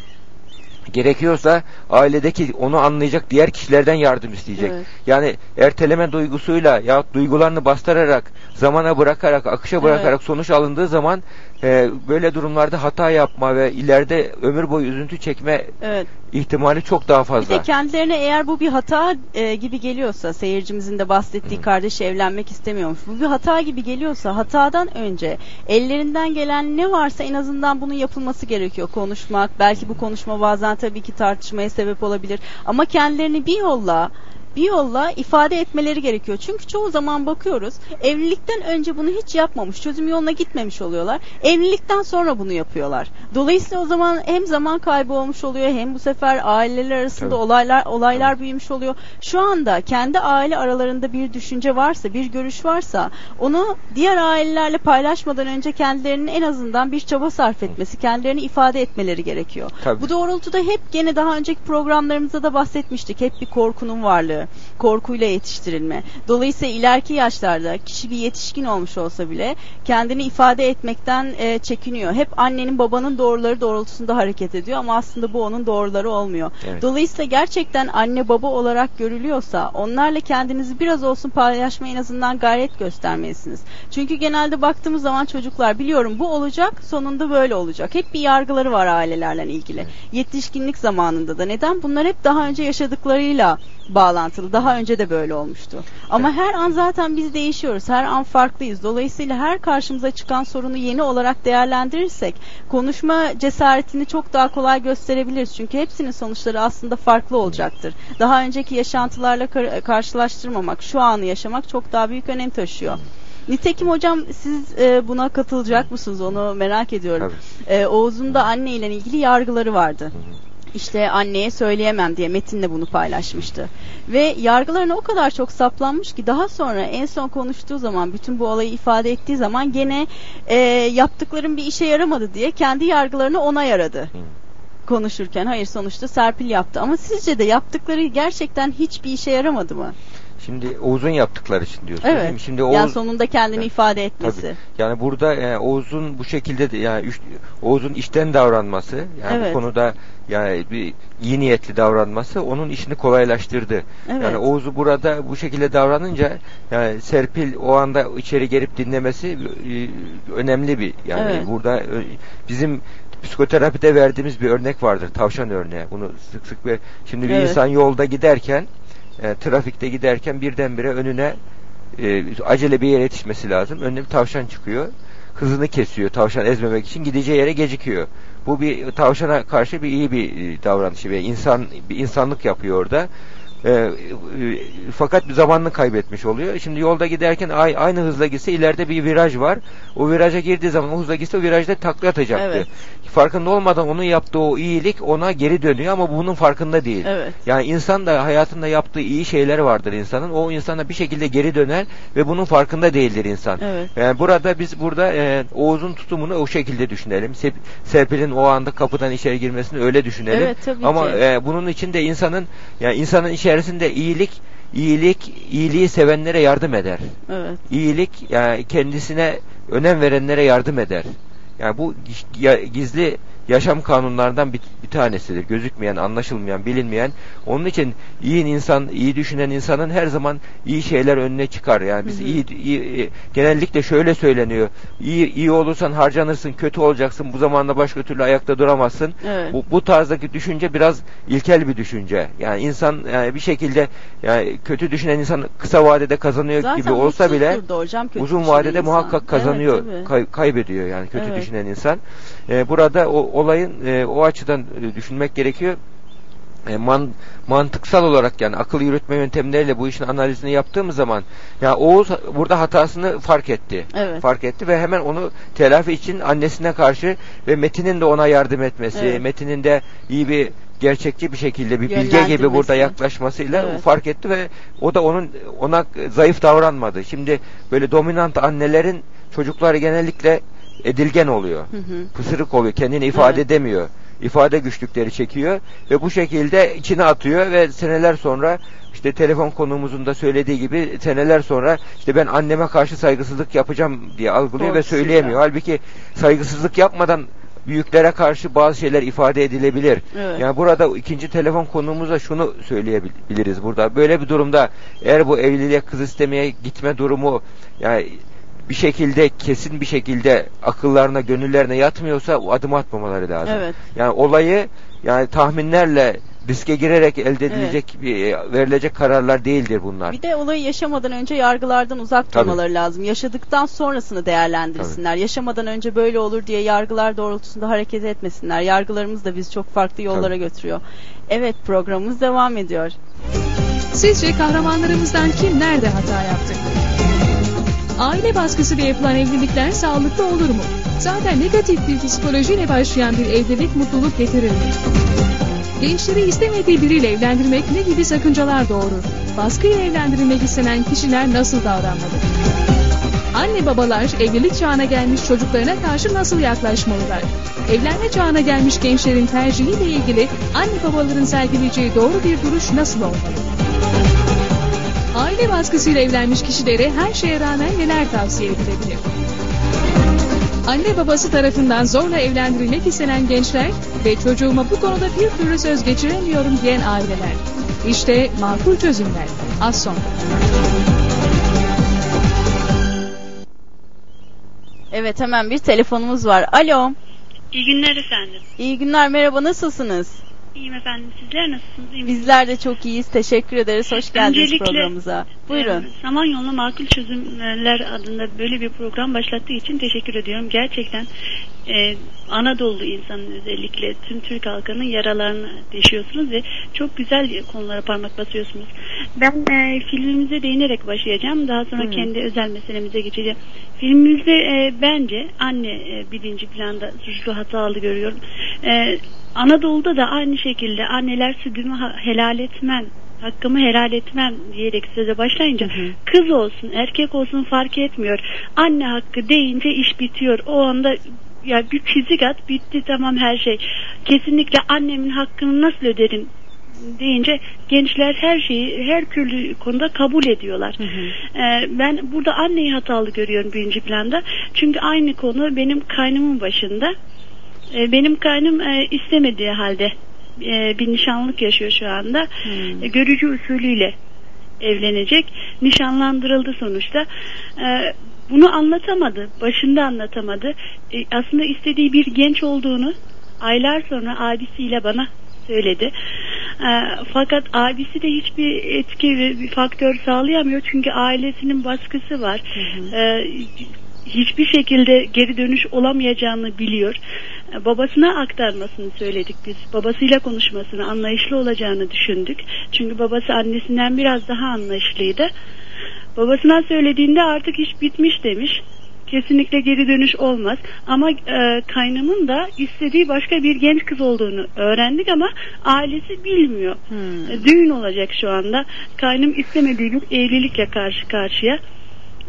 Gerekiyorsa ailedeki onu anlayacak diğer kişilerden yardım isteyecek. Evet. Yani erteleme duygusuyla ya duygularını bastırarak, zamana bırakarak, akışa bırakarak sonuç alındığı zaman e, böyle durumlarda hata yapma ve ileride ömür boyu üzüntü çekme Evet. ihtimali çok daha Bir fazla. de kendilerine eğer bu bir hata e, gibi geliyorsa seyircimizin de bahsettiği kardeşi evlenmek istemiyormuş. Bu bir hata gibi geliyorsa hatadan önce ellerinden gelen ne varsa en azından bunun yapılması gerekiyor. Konuşmak belki bu konuşma bazen tabii ki tartışmaya sebep olabilir ama kendilerini bir yolla bir yolla ifade etmeleri gerekiyor. Çünkü çoğu zaman bakıyoruz evlilikten önce bunu hiç yapmamış, çözüm yoluna gitmemiş oluyorlar. Evlilikten sonra bunu yapıyorlar. Dolayısıyla o zaman hem zaman kaybı olmuş oluyor hem bu sefer aileler arasında Tabii. olaylar olaylar büyümüş oluyor. Şu anda kendi aile aralarında bir düşünce varsa, bir görüş varsa onu diğer ailelerle paylaşmadan önce kendilerinin en azından bir çaba sarf etmesi, kendilerini ifade etmeleri gerekiyor. Tabii. Bu doğrultuda hep gene daha önceki programlarımızda da bahsetmiştik. Hep bir korkunun varlığı, korkuyla yetiştirilme. Dolayısıyla ileriki yaşlarda kişi bir yetişkin olmuş olsa bile kendini ifade etmekten e, çekiniyor. Hep annenin babanın doğruları doğrultusunda hareket ediyor ama aslında bu onun doğruları olmuyor. Evet. Dolayısıyla gerçekten anne baba olarak görülüyorsa onlarla kendinizi biraz olsun paylaşmaya en azından gayret göstermelisiniz. Çünkü genelde baktığımız zaman çocuklar biliyorum bu olacak sonunda böyle olacak. Hep bir yargıları var ailelerle ilgili. Yetişkinlik zamanında da neden? Bunlar hep daha önce yaşadıklarıyla bağlantılı. Daha önce de böyle olmuştu. Ama her an zaten biz değişiyoruz. Her an farklıyız. Dolayısıyla her karşımıza çıkan sorunu yeni olarak değerlendirirsek konuşma cesaretini çok daha kolay gösterebiliriz. Çünkü hepsinin sonuçları aslında farklı olacaktır. Daha önceki yaşantılarla kar- karşılaştırmamak, şu anı yaşamak çok daha büyük önem taşıyor. Nitekim hocam siz e, buna katılacak mısınız onu merak ediyorum. E, Oğuz'un da anne ile ilgili yargıları vardı. İşte anneye söyleyemem diye Metin'le bunu paylaşmıştı. Ve yargılarına o kadar çok saplanmış ki daha sonra en son konuştuğu zaman bütün bu olayı ifade ettiği zaman gene e, yaptıklarım bir işe yaramadı diye kendi yargılarını ona yaradı. konuşurken hayır sonuçta Serpil yaptı ama sizce de yaptıkları gerçekten hiçbir işe yaramadı mı? Şimdi Oğuz'un yaptıkları için diyorsun değil mi? Evet. Şimdi yani Oğuz, sonunda kendini ifade etmesi. Tabii. Yani burada e, Oğuz'un bu şekilde de, yani üç- Oğuz'un işten davranması yani Evet. bu konuda yani bir iyi niyetli davranması onun işini kolaylaştırdı. Evet. Yani Oğuz'u burada bu şekilde davranınca yani Serpil o anda içeri gelip dinlemesi e, önemli bir yani Evet. burada e, bizim psikoterapide verdiğimiz bir örnek vardır. Tavşan örneği. Bunu sık sık ve şimdi bir Evet. insan yolda giderken e, trafikte giderken birdenbire önüne e, acele bir yere yetişmesi lazım. Önüne bir tavşan çıkıyor. Hızını kesiyor tavşan ezmemek için gideceği yere gecikiyor. Bu bir tavşana karşı bir iyi bir e, davranış ve insan bir insanlık yapıyor orada. E, fakat bir zamanını kaybetmiş oluyor. Şimdi yolda giderken ay- aynı hızla gitse ileride bir viraj var. O viraja girdiği zaman o hızla gitse o virajda takla atacaktı. Evet. Farkında olmadan onun yaptığı o iyilik ona geri dönüyor ama bunun farkında değil. Evet. Yani insan da hayatında yaptığı iyi şeyler vardır insanın. O insana bir şekilde geri döner ve bunun farkında değildir insan. Evet. Yani burada biz burada e, Oğuz'un tutumunu o şekilde düşünelim. Sep- Serpil'in o anda kapıdan içeri girmesini öyle düşünelim. Evet, tabii Ama ki. e, bunun için de insanın yani insanın içerisinde iyilik iyilik iyiliği sevenlere yardım eder. Evet. İyilik yani kendisine önem verenlere yardım eder. Yani bu gizli yaşam kanunlarından bir, bir tanesidir. Gözükmeyen, anlaşılmayan, bilinmeyen. Onun için iyi insan, iyi düşünen insanın her zaman iyi şeyler önüne çıkar. Yani biz Hı hı. iyi, iyi e, genellikle şöyle söyleniyor. İyi iyi olursan harcanırsın, kötü olacaksın. Bu zamanda başka türlü ayakta duramazsın. Evet. Bu, bu tarzdaki düşünce biraz ilkel bir düşünce. Yani insan yani bir şekilde yani kötü düşünen insan kısa vadede kazanıyor Zaten gibi olsa bile hocam uzun vadede insan. muhakkak kazanıyor, Evet, kay- kaybediyor yani kötü Evet. düşünen insan. Ee, burada o olayın e, o açıdan e, düşünmek gerekiyor. E, man, mantıksal olarak yani akıl yürütme yöntemleriyle bu işin analizini yaptığımız zaman ya Oğuz burada hatasını fark etti. Evet. Fark etti ve hemen onu telafi için annesine karşı ve Metin'in de ona yardım etmesi, Evet. Metin'in de iyi bir gerçekçi bir şekilde bir bilge gibi burada yaklaşmasıyla Evet. fark etti ve o da onun ona zayıf davranmadı. Şimdi böyle dominant annelerin çocukları genellikle edilgen oluyor. Hı hı. Pısırık oluyor. Kendini ifade Evet. edemiyor. İfade güçlükleri çekiyor ve bu şekilde içine atıyor ve seneler sonra işte telefon konuğumuzun da söylediği gibi seneler sonra işte ben anneme karşı saygısızlık yapacağım diye algılıyor ve Korkusuyla. söyleyemiyor. Halbuki saygısızlık yapmadan büyüklere karşı bazı şeyler ifade edilebilir. Evet. Yani burada ikinci telefon konuğumuza şunu söyleyebiliriz burada. Böyle bir durumda eğer bu evliliğe kız istemeye gitme durumu yani bir şekilde kesin bir şekilde akıllarına gönüllerine yatmıyorsa o adım atmamaları lazım. Evet. Yani olayı yani tahminlerle riske girerek elde edilecek bir, verilecek kararlar değildir bunlar. Bir de olayı yaşamadan önce yargılardan uzak Tabii. durmaları lazım. Yaşadıktan sonrasını değerlendirsinler. Yaşamadan önce böyle olur diye yargılar doğrultusunda hareket etmesinler. Yargılarımız da bizi çok farklı yollara Tabii. götürüyor. Evet programımız devam ediyor. Sizce kahramanlarımızdan kim nerede hata yaptı? Aile baskısıyla yapılan evlilikler sağlıklı olur mu? Zaten negatif bir psikolojiyle başlayan bir evlilik mutluluk getirir mi? Gençleri istemediği biriyle evlendirmek ne gibi sakıncalar doğurur? Baskıyla evlendirilmek istenen kişiler nasıl davranmalı? Anne babalar evlilik çağına gelmiş çocuklarına karşı nasıl yaklaşmalılar? Evlenme çağına gelmiş gençlerin tercihiyle ilgili anne babaların sergileyeceği doğru bir duruş nasıl olmalı? Aile baskısıyla evlenmiş kişilere her şeye rağmen neler tavsiye edilebilir? Anne babası tarafından zorla evlendirilmek istenen gençler ve çocuğuma bu konuda bir türlü söz geçiremiyorum diyen aileler. İşte makul çözümler. Az sonra. Evet hemen bir telefonumuz var. Alo. İyi günler efendim. İyi günler merhaba nasılsınız? İyiyim efendim. Sizler nasılsınız? İyi misiniz? Bizler de çok iyiyiz. Teşekkür ederiz. Hoş geldiniz Öncelikle, programımıza. Buyurun. e, Samanyolu Makul Çözümler adında böyle bir program başlattığı için teşekkür ediyorum. Gerçekten e, Anadolu insanın özellikle tüm Türk halkının yaralarını deşiyorsunuz ve çok güzel konulara parmak basıyorsunuz. Ben e, filmimize değinerek başlayacağım. Daha sonra Buyurun. kendi özel meselemize geçeceğim. Filmimizde e, bence anne e, birinci planda suçlu hatalı görüyorum. E, Anadolu'da da aynı şekilde anneler sütümü helal etmen hakkımı helal etmem diyerek söze başlayınca Hı hı. kız olsun erkek olsun fark etmiyor. Anne hakkı deyince iş bitiyor. O anda ya bir fizik at bitti tamam her şey. Kesinlikle annemin hakkını nasıl öderim deyince gençler her şeyi her türlü konuda kabul ediyorlar. Ee, ben burada anneyi hatalı görüyorum birinci planda. Çünkü aynı konu benim kaynımın başında. Ee, benim kaynım e, istemediği halde e, bir nişanlık yaşıyor şu anda. E, görücü usulüyle evlenecek. Nişanlandırıldı sonuçta. Ee, bunu anlatamadı. Başında anlatamadı. E, aslında istediği bir genç olduğunu aylar sonra abisiyle bana söyledi. E, fakat abisi de hiçbir etki ve bir faktör sağlayamıyor çünkü ailesinin baskısı var. E, hiçbir şekilde geri dönüş olamayacağını biliyor. Babasına aktarmasını söyledik biz. Babasıyla konuşmasını, anlayışlı olacağını düşündük. Çünkü babası annesinden biraz daha anlayışlıydı. Babasına söylediğinde artık iş bitmiş demiş. Kesinlikle geri dönüş olmaz. Ama e, kaynımın da istediği başka bir genç kız olduğunu öğrendik ama ailesi bilmiyor. E, düğün olacak şu anda. Kaynım istemediği bir evlilikle karşı karşıya.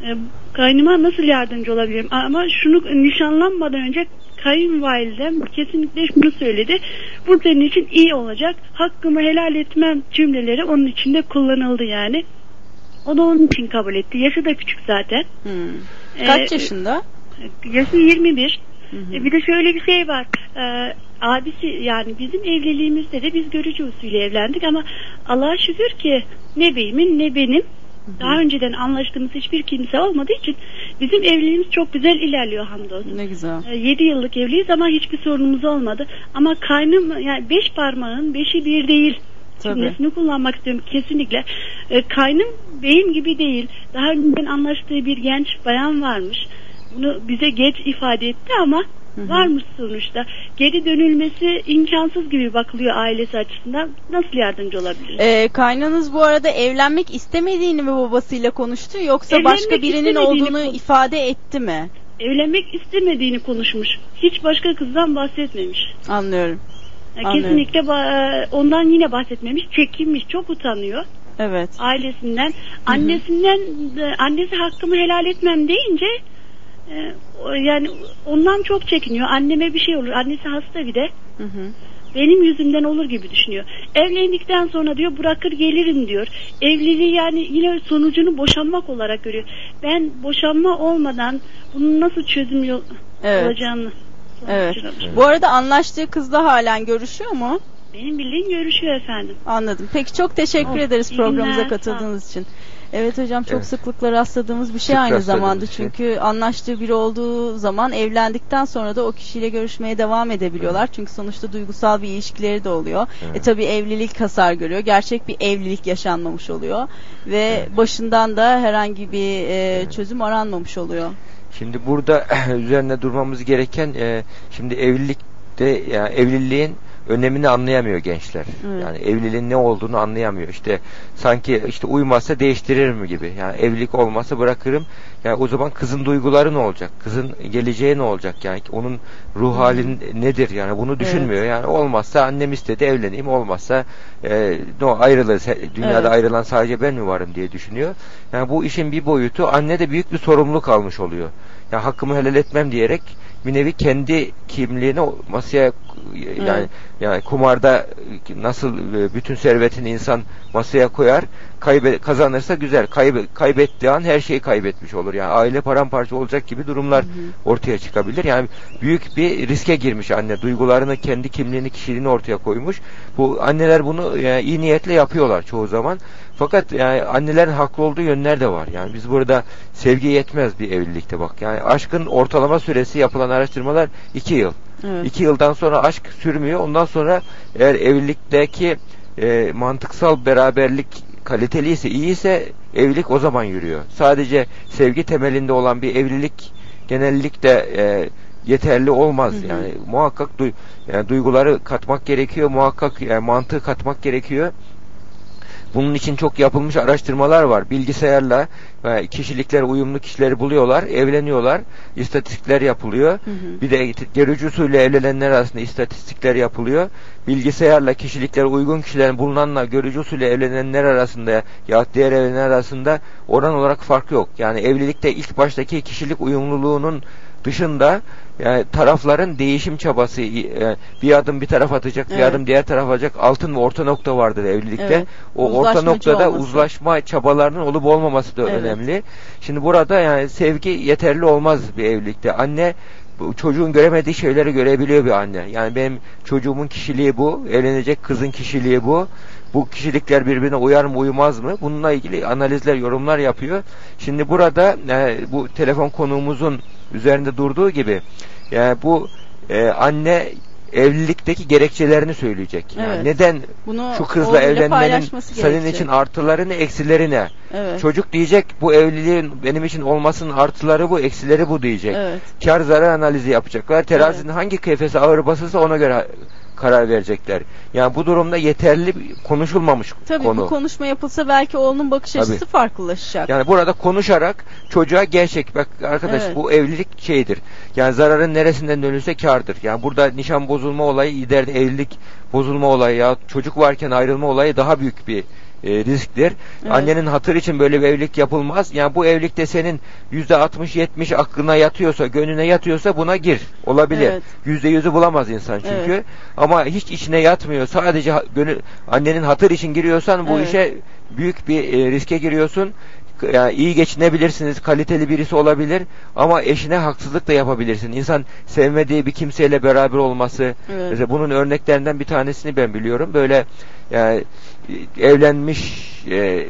E, kaynıma nasıl yardımcı olabilirim? Ama şunu nişanlanmadan önce kayınvalidem kesinlikle şunu söyledi. Bu senin için iyi olacak. Hakkımı helal etmem cümleleri onun içinde kullanıldı yani. O da onun için kabul etti. Yaşı da küçük zaten. Kaç Ee, yaşında? Yaşı 21. E, Bir de şöyle bir şey var. Ee, abisi yani bizim evliliğimizde de biz görücü usulü evlendik ama Allah'a şükür ki ne beyimin ne benim daha önceden anlaştığımız hiçbir kimse olmadığı için bizim evliliğimiz çok güzel ilerliyor hamdolsun. Ne güzel. 7 yıllık evliyiz ama hiçbir sorunumuz olmadı. Ama kaynım yani beş parmağın beşi bir değil cümlesini kullanmak istiyorum kesinlikle. E, kaynım beyim gibi değil. Daha önceden anlaştığı bir genç bayan varmış. Bunu bize geç ifade etti ama varmış sonuçta. Geri dönülmesi imkansız gibi bakılıyor ailesi açısından. Nasıl yardımcı olabilir? Ee, kaynanız bu arada evlenmek istemediğini mi babasıyla konuştu yoksa Evlenmek başka birinin olduğunu kon- ifade etti mi? Evlenmek istemediğini konuşmuş. Hiç başka kızdan bahsetmemiş. Anlıyorum. Kesinlikle ba- ondan yine bahsetmemiş. Çekinmiş. Çok utanıyor. Evet. ailesinden annesinden de- annesi hakkımı helal etmem deyince e, yani ondan çok çekiniyor anneme bir şey olur annesi hasta bir de Hı hı. benim yüzümden olur gibi düşünüyor evlendikten sonra diyor bırakır gelirim diyor evliliği yani yine sonucunu boşanmak olarak görüyor ben boşanma olmadan bunun nasıl çözüm yol Evet. olacağını Evet. Bu arada anlaştığı kızla halen görüşüyor mu? benim bildiğim görüşüyor efendim Anladım. Peki çok teşekkür Olsun. ederiz programımıza günler, katıldığınız için. Evet hocam çok Evet. sıklıkla rastladığımız bir şey Sık aynı zamanda. şey. Çünkü anlaştığı biri olduğu zaman evlendikten sonra da o kişiyle görüşmeye devam edebiliyorlar. Çünkü sonuçta duygusal bir ilişkileri de oluyor. E tabi evlilik hasar görüyor. Gerçek bir evlilik yaşanmamış oluyor. Ve başından da herhangi bir e, çözüm aranmamış oluyor. Şimdi burada üzerine durmamız gereken e, şimdi evlilikte yani evliliğin önemini anlayamıyor gençler. Evet. Yani evliliğin ne olduğunu anlayamıyor. İşte sanki işte uymazsa değiştirir mi gibi. Yani evlilik olmazsa bırakırım. Yani o zaman kızın duyguları ne olacak? Kızın geleceği ne olacak? Yani onun ruh halin nedir? Yani bunu düşünmüyor. Yani olmazsa annem istedi evleneyim. Olmazsa e, no ayrılır. Dünyada Evet. ayrılan sadece ben mi varım diye düşünüyor. Yani bu işin bir boyutu anne de büyük bir sorumluluk almış oluyor. Ya hakkımı helal etmem diyerek bir nevi kendi kimliğini masaya yani yani kumarda nasıl e, bütün servetini insan masaya koyar kaybe, kazanırsa güzel. Kaybe, kaybettiği an her şeyi kaybetmiş olur. Yani aile paramparça olacak gibi durumlar ortaya çıkabilir. Yani büyük bir riske girmiş anne. Duygularını kendi kimliğini kişiliğini ortaya koymuş. Bu anneler bunu yani iyi niyetle yapıyorlar çoğu zaman fakat yani annelerin haklı olduğu yönler de var yani biz burada sevgi yetmez bir evlilikte bak yani aşkın ortalama süresi yapılan araştırmalar iki yıl Evet. İki yıldan sonra aşk sürmüyor. Ondan sonra eğer evlilikteki e, mantıksal beraberlik kaliteliyse, iyiyse evlilik o zaman yürüyor. Sadece sevgi temelinde olan bir evlilik genellikle e, yeterli olmaz. Yani muhakkak duy- yani duyguları katmak gerekiyor. Muhakkak yani mantığı katmak gerekiyor. Bunun için çok yapılmış araştırmalar var. Bilgisayarla e, kişilikler uyumlu kişileri buluyorlar, evleniyorlar, istatistikler yapılıyor. Bir de görücü usulü evlenenler arasında istatistikler yapılıyor. Bilgisayarla kişiliklere uygun kişilerin bulunanla görücü usulü evlenenler arasında ya diğer evlenenler arasında oran olarak fark yok. Yani evlilikte ilk baştaki kişilik uyumluluğunun dışında yani tarafların değişim çabası e, bir adım bir taraf atacak bir Evet. adım diğer taraf atacak altın ve orta nokta vardır evlilikte. Evet. O orta noktada olması. uzlaşma çabalarının olup olmaması da Evet. önemli. Şimdi burada yani sevgi yeterli olmaz bir evlilikte. Anne çocuğun göremediği şeyleri görebiliyor bir anne. Yani benim çocuğumun kişiliği bu, evlenecek kızın kişiliği bu. Bu kişilikler birbirine uyar mı uyumaz mı? Bununla ilgili analizler, yorumlar yapıyor. Şimdi burada e, bu telefon konuğumuzun üzerinde durduğu gibi yani bu e, anne evlilikteki gerekçelerini söyleyecek. Yani Evet. neden Bunu şu kızla evlenmenin senin için artıları ne, eksileri ne? Evet. Çocuk diyecek bu evliliğin benim için olmasının artıları bu, eksileri bu diyecek. Evet. Kar zarar analizi yapacaklar. Terazinin hangi kefesi ağır basırsa ona göre karar verecekler. Yani bu durumda yeterli konuşulmamış Tabii konu. bu konuşma yapılsa belki oğlunun bakış Tabii. açısı farklılaşacak. Yani burada konuşarak çocuğa gerçek bak arkadaş Evet. bu evlilik şeydir. Yani zararın neresinden dönülse kardır. Yani burada nişan bozulma olayı ileride evlilik bozulma olayı ya çocuk varken ayrılma olayı daha büyük bir e, risktir. Evet. Annenin hatır için böyle bir evlilik yapılmaz. Yani bu evlilikte senin yüzde 60-70 aklına yatıyorsa, gönlüne yatıyorsa buna gir. Olabilir. Evet. Yüzde yüzü bulamaz insan çünkü. Evet. Ama hiç içine yatmıyor. Sadece gönül, annenin hatır için giriyorsan bu Evet. işe büyük bir e, riske giriyorsun. Yani iyi geçinebilirsiniz, kaliteli birisi olabilir ama eşine haksızlık da yapabilirsin. İnsan sevmediği bir kimseyle beraber olması, Evet. mesela bunun örneklerinden bir tanesini ben biliyorum. Böyle yani evlenmiş e,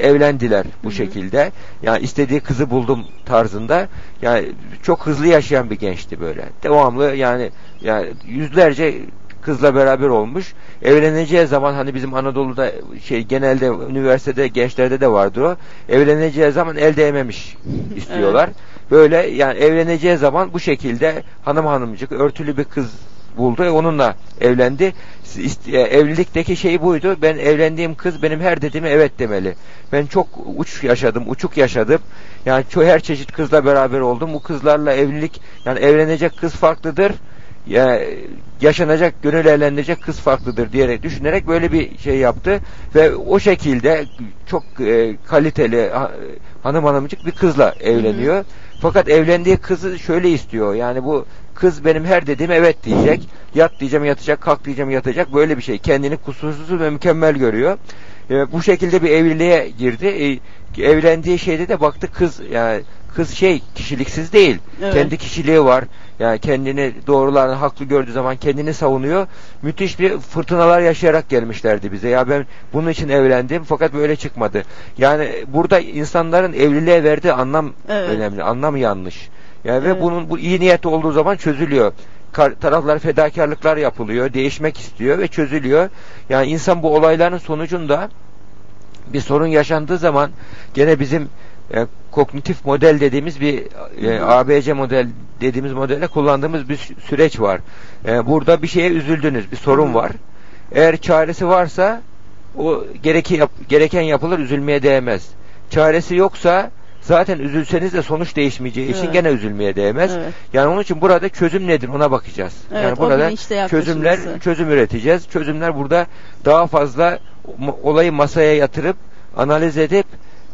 evlendiler bu şekilde. Yani istediği kızı buldum tarzında. Yani çok hızlı yaşayan bir gençti böyle. Devamlı yani yani yüzlerce kızla beraber olmuş. Evleneceği zaman hani bizim Anadolu'da şey genelde üniversitede gençlerde de vardır o. Evleneceği zaman el değmemiş istiyorlar. Böyle yani evleneceği zaman bu şekilde hanım hanımcık örtülü bir kız buldu ve onunla evlendi. E, Evlilikteki şey buydu. Ben evlendiğim kız benim her dediğime evet demeli. Ben çok uç yaşadım, uçuk yaşadım. Yani ço her çeşit kızla beraber oldum. Bu kızlarla evlilik yani evlenecek kız farklıdır. Ya yaşanacak, gönül eğlenecek kız farklıdır diyerek düşünerek böyle bir şey yaptı ve o şekilde çok e, kaliteli ha- hanım hanımcık bir kızla evleniyor. Fakat evlendiği kızı şöyle istiyor. Yani bu kız benim her dediğim evet diyecek. Yat diyeceğim yatacak, kalk diyeceğim yatacak. Böyle bir şey. Kendini kusursuz ve mükemmel görüyor. E, bu şekilde bir evliliğe girdi. E, evlendiği şeyde de baktı kız yani kız şey kişiliksiz değil. Evet. Kendi kişiliği var. Yani kendini doğrularını haklı gördüğü zaman kendini savunuyor. Müthiş bir fırtınalar yaşayarak gelmişlerdi bize. Ya ben bunun için evlendim fakat böyle çıkmadı. Yani burada insanların evliliğe verdiği anlam Evet. önemli. Anlam yanlış. Yani Evet. ve bunun bu iyi niyet olduğu zaman çözülüyor. Taraflar fedakarlıklar yapılıyor, değişmek istiyor ve çözülüyor. Yani insan bu olayların sonucunda bir sorun yaşandığı zaman gene bizim e, kognitif model dediğimiz bir e, ABC model dediğimiz modelde kullandığımız bir sü- süreç var. E, burada bir şeye üzüldünüz, bir sorun var. Eğer çaresi varsa o gereki yap- gereken yapılır, üzülmeye değmez. Çaresi yoksa zaten üzülseniz de sonuç değişmeyeceği için Evet. gene üzülmeye değmez. Evet. Yani onun için burada çözüm nedir ona bakacağız. Evet, yani burada bilinçle çözümler çözüm üreteceğiz. Çözümler burada daha fazla olayı masaya yatırıp analiz edip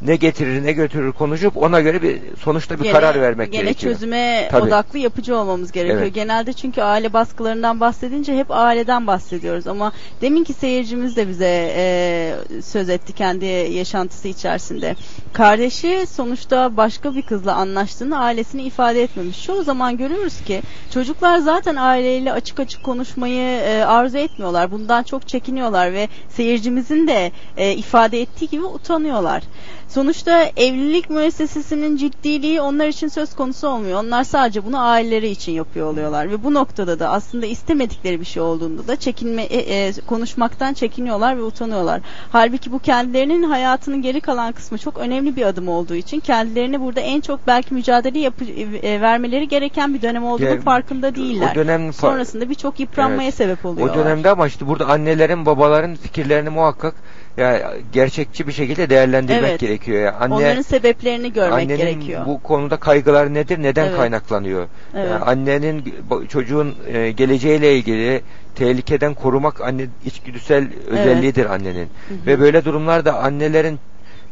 ne getirir ne götürür konuşup ona göre bir sonuçta bir Gene- karar vermek gene gerekiyor. çözüme Tabii. odaklı yapıcı olmamız gerekiyor. Evet. Genelde çünkü aile baskılarından bahsedince hep aileden bahsediyoruz ama deminki seyircimiz de bize e, söz etti kendi yaşantısı içerisinde. Kardeşi sonuçta başka bir kızla anlaştığını ailesine ifade etmemiş. Çoğu zaman görüyoruz ki çocuklar zaten aileyle açık açık konuşmayı e, arzu etmiyorlar. Bundan çok çekiniyorlar ve seyircimizin de e, ifade ettiği gibi utanıyorlar. Sonuçta evlilik müessesesinin ciddiliği onlar için söz konusu olmuyor. Onlar sadece bunu aileleri için yapıyor oluyorlar ve bu noktada da aslında istemedikleri bir şey olduğunda da çekinme e, e, konuşmaktan çekiniyorlar ve utanıyorlar. Halbuki bu kendilerinin hayatının geri kalan kısmı çok önemli bir adım olduğu için kendilerine burada en çok belki mücadele yapı, e, vermeleri gereken bir dönem olduğunu Ya, farkında değiller. o dönem Sonrasında birçok yıpranmaya Evet. sebep oluyor. O dönemde ama işte burada annelerin babaların fikirlerini muhakkak yani gerçekçi bir şekilde değerlendirmek Evet. gerekiyor. Yani anne, Onların sebeplerini görmek annenin gerekiyor. bu konuda kaygıları nedir? Neden Evet. kaynaklanıyor? Evet. Yani annenin çocuğun e, geleceğiyle ilgili tehlikeden korumak anne içgüdüsel özelliğidir annenin. Hı hı. Ve böyle durumlarda annelerin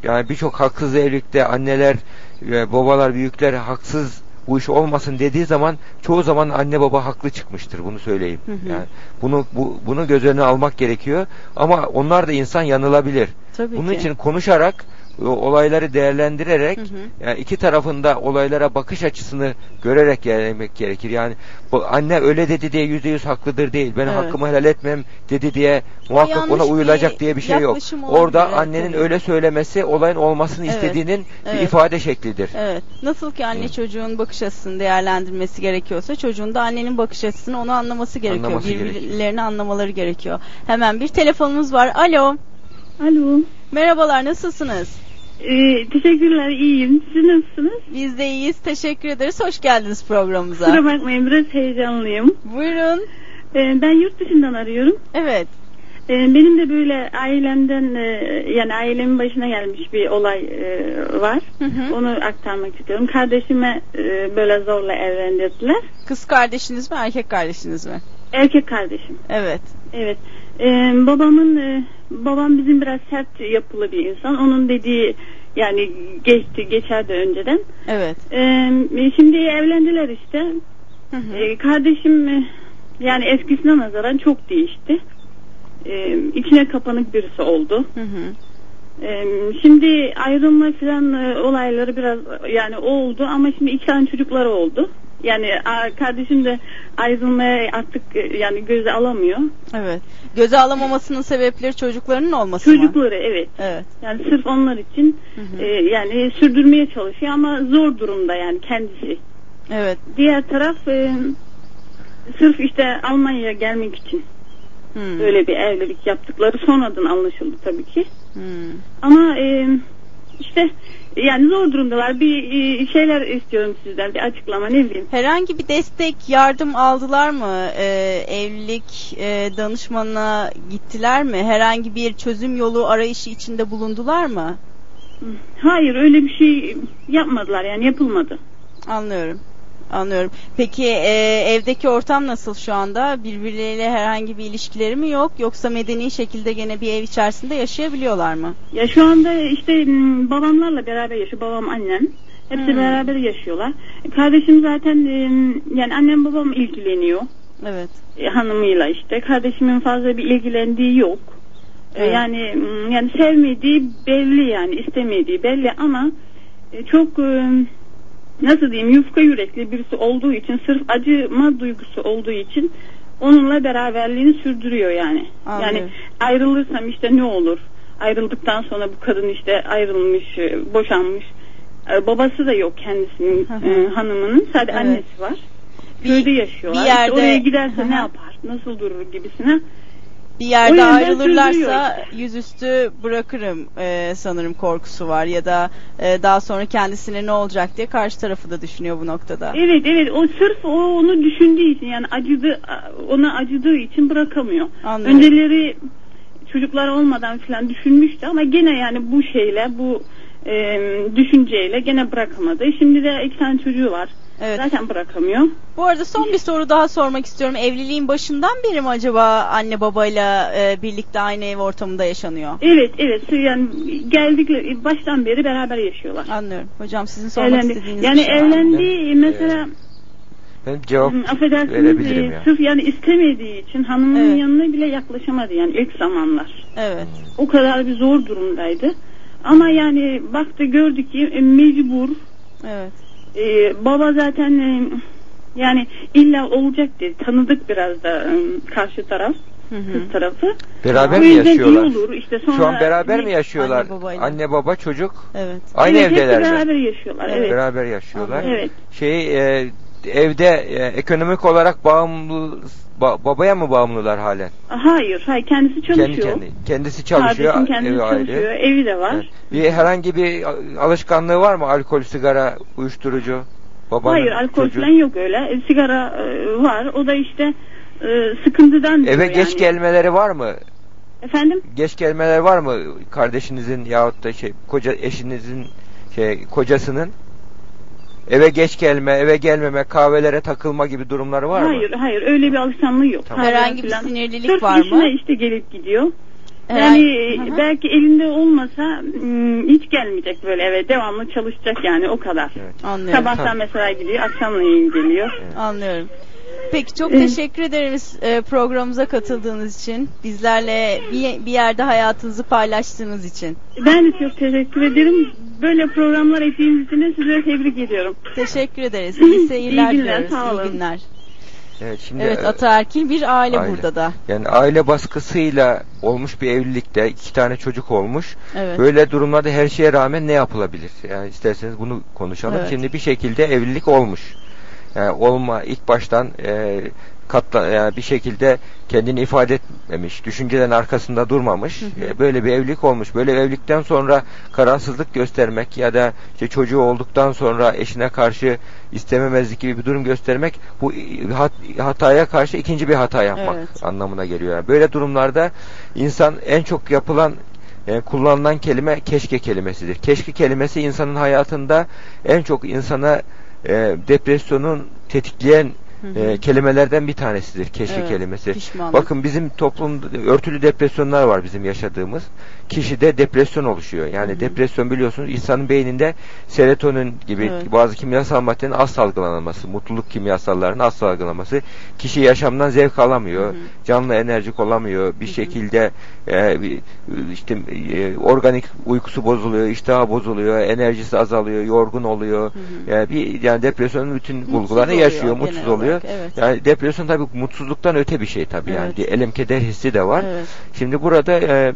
yani birçok haksız evlilikte anneler, babalar, büyükler haksız bu iş olmasın dediği zaman çoğu zaman anne baba haklı çıkmıştır bunu söyleyeyim. Hı hı. Yani bunu bu, bunu göz önüne almak gerekiyor ama onlar da insan yanılabilir. Tabii Bunun ki. için konuşarak olayları değerlendirerek Hı hı. yani iki tarafında olaylara bakış açısını görerek ilerlemek gerekir. Yani bu anne öyle dedi diye yüzde yüz haklıdır değil. Ben Evet. hakkımı helal etmem dedi diye muhakkak ona bir uyulacak diye bir şey yok. Orada evet, annenin tabii. öyle söylemesi olayın olmasını Evet, istediğinin bir evet. ifade şeklidir. Evet. Nasıl ki anne çocuğun bakış açısını değerlendirmesi gerekiyorsa çocuğun da annenin bakış açısını onu anlaması gerekiyor. Anlaması Birbirlerini anlamaları gerekiyor. Hemen bir telefonumuz var. Alo. Alo. Merhabalar nasılsınız? Ee, teşekkürler iyiyim. Siz nasılsınız? Biz de iyiyiz. Teşekkür ederiz. Hoş geldiniz programımıza. Kusura bakmayın biraz heyecanlıyım. Buyurun. Ee, ben yurt dışından arıyorum. Evet. Ee, benim de böyle ailemden e, yani ailemin başına gelmiş bir olay e, var. Onu aktarmak istiyorum. Kardeşime e, böyle zorla evlendirdiler. Kız kardeşiniz mi erkek kardeşiniz mi? Erkek kardeşim. Evet. Evet. Ee, babamın e, babam bizim biraz sert yapılı bir insan. Onun dediği yani geçti geçerdi önceden. Evet. Ee, şimdi evlendiler işte. Ee, kardeşim e, yani eskisine nazaran çok değişti. Ee, içine kapanık birisi oldu. Ee, şimdi ayrılma falan e, olayları biraz yani oldu ama şimdi iki tane çocukları oldu. Yani kardeşim de ayrılmaya artık e, yani göze alamıyor. Evet. Göze alamamasının sebepleri çocuklarının olması mı? Çocukları evet. Evet. Yani sırf onlar için e, yani sürdürmeye çalışıyor ama zor durumda yani kendisi. Evet. Diğer taraf e, sırf işte Almanya'ya gelmek için Hmm. böyle bir evlilik yaptıkları sonradan anlaşıldı tabii ki. Hmm. Ama e, işte yani zor durumdalar. Bir e, şeyler istiyorum sizden. Bir açıklama ne bileyim. Herhangi bir destek, yardım aldılar mı? Ee, evlilik e, danışmanına gittiler mi? Herhangi bir çözüm yolu arayışı içinde bulundular mı? Hayır öyle bir şey yapmadılar yani yapılmadı. Anlıyorum. Anlıyorum. Peki e, evdeki ortam nasıl şu anda? Birbirleriyle herhangi bir ilişkileri mi yok? Yoksa medeni şekilde gene bir ev içerisinde yaşayabiliyorlar mı? Ya şu anda işte babamlarla beraber yaşıyor. Babam annem. Hepsi Hmm. beraber yaşıyorlar. Kardeşim zaten e, yani annem babam ilgileniyor. Evet. E, hanımıyla işte. Kardeşimin fazla bir ilgilendiği yok. E, Evet. Yani yani sevmediği belli yani istemediği belli ama e, çok e, nasıl diyeyim yufka yürekli birisi olduğu için sırf acıma duygusu olduğu için onunla beraberliğini sürdürüyor yani. Anlıyorum. Yani ayrılırsam işte ne olur? Ayrıldıktan sonra bu kadın işte ayrılmış, e, boşanmış. E, Babası da yok kendisinin e, hanımının. Sadece Evet. annesi var. Köyde yaşıyorlar. bir İşte yerde- oraya giderse ne yapar? Nasıl durur gibisine. Bir yerde ayrılırlarsa yüzüstü bırakırım e, sanırım korkusu var ya da e, daha sonra kendisine ne olacak diye karşı tarafı da düşünüyor bu noktada. Evet evet o sırf o onu düşündüğü için yani acıdı ona acıdığı için bırakamıyor. Anlıyorum. Önceleri çocuklar olmadan falan düşünmüştü ama gene yani bu şeyle bu e, düşünceyle gene bırakamadı. Şimdi de iki tane çocuğu var. Evet. Zaten bırakamıyor. Bu arada son bir soru daha sormak istiyorum. Evliliğin başından beri mi acaba anne babayla e, birlikte aynı ev ortamında yaşanıyor? Evet evet yani geldikleri baştan beri beraber yaşıyorlar. Anlıyorum. Hocam sizin sormak Evlendi. istediğiniz Yani bir şey var mı? evlendiği mesela Ben cevap Hı, affedersiniz verebilirim e, ya. sırf yani istemediği için hanımının Evet. yanına bile yaklaşamadı yani ilk zamanlar. Evet. O kadar bir zor durumdaydı. Ama yani baktı gördü ki e, mecbur. Evet. E, baba zaten e, yani illa olacak dedi. Tanıdık biraz da e, karşı taraf. Kız tarafı. Beraber mi iyi yaşıyorlar? olur. İşte sonra Şu an beraber mi yaşıyorlar? Anne babayla. Anne baba çocuk. Evet. Aynı Evet, evdeler beraber yaşıyorlar. Evet. Beraber yaşıyorlar. Evet. Şey e, evde e, ekonomik olarak bağımlı ba- babaya mı bağımlılar halen? Hayır, hayır kendisi çalışıyor. Kendi kendi kendisi çalışıyor. Kardeşim kendisi evi ayrı. çalışıyor. Evi de var. Evet. Bir herhangi bir alışkanlığı var mı? Alkol, sigara, uyuşturucu? Babanın, Hayır alkol çocuğun? falan yok öyle. E, sigara e, var. O da işte e, sıkıntıdan Eve geç yani. gelmeleri var mı? Efendim? Geç gelmeler var mı kardeşinizin yahut da şey koca eşinizin şey kocasının eve geç gelme, eve gelmeme, kahvelere takılma gibi durumları var mı? hayır hayır öyle bir alışkanlığı yok. Tamam. Herhangi bir falan. sinirlilik Sırf var mı? işine işte gelip gidiyor. Yani Hı hı. belki elinde olmasa hmm, hiç gelmeyecek böyle eve devamlı çalışacak yani o kadar. Anlıyorum. Sabahtan mesela gidiyor akşamleyin geliyor. Anlıyorum. Peki çok Evet. teşekkür ederiz e, programımıza katıldığınız için. Bizlerle bir, bir yerde hayatınızı paylaştığınız için. Ben de çok teşekkür ederim. Böyle programlar ettiğiniz için de size tebrik ediyorum. Teşekkür ederiz. İyi seyirler İyi günler, diliyoruz. sağ olun. İyi günler. Evet, şimdi Evet e, ataerkil bir aile, aile. burada da. Yani aile baskısıyla olmuş bir evlilikte iki tane çocuk olmuş. Evet. Böyle durumlarda her şeye rağmen ne yapılabilir? Yani isterseniz bunu konuşalım. Evet. Şimdi bir şekilde evlilik olmuş. Yani olma ilk baştan e, katla yani bir şekilde kendini ifade etmemiş, düşüncelerin arkasında durmamış. E, böyle bir evlilik olmuş. Böyle bir evlilikten sonra kararsızlık göstermek ya da işte çocuğu olduktan sonra eşine karşı istememezlik gibi bir durum göstermek bu hat- hataya karşı ikinci bir hata yapmak Evet. anlamına geliyor. Yani böyle durumlarda insan en çok yapılan yani kullanılan kelime keşke kelimesidir. Keşke kelimesi insanın hayatında en çok insana e, depresyonun tetikleyen. E, kelimelerden bir tanesidir keşke Evet, kelimesi. pişmanlık. Bakın bizim toplumda örtülü depresyonlar var bizim yaşadığımız. Kişide depresyon oluşuyor. Yani depresyon biliyorsunuz insanın beyninde serotonin gibi Evet. bazı kimyasal maddelerin az salgılanması, mutluluk kimyasallarının az salgılanması. Kişi yaşamdan zevk alamıyor. Canlı enerjik olamıyor. Bir şekilde e, işte e, organik uykusu bozuluyor, iştahı bozuluyor, enerjisi azalıyor, yorgun oluyor. Yani bir yani depresyonun bütün bulgularını oluyor yaşıyor, mutsuz genel oluyor. evet. Yani depresyon tabii mutsuzluktan öte bir şey tabii yani. Evet. Bir elem keder hissi de var. Evet. Şimdi burada e,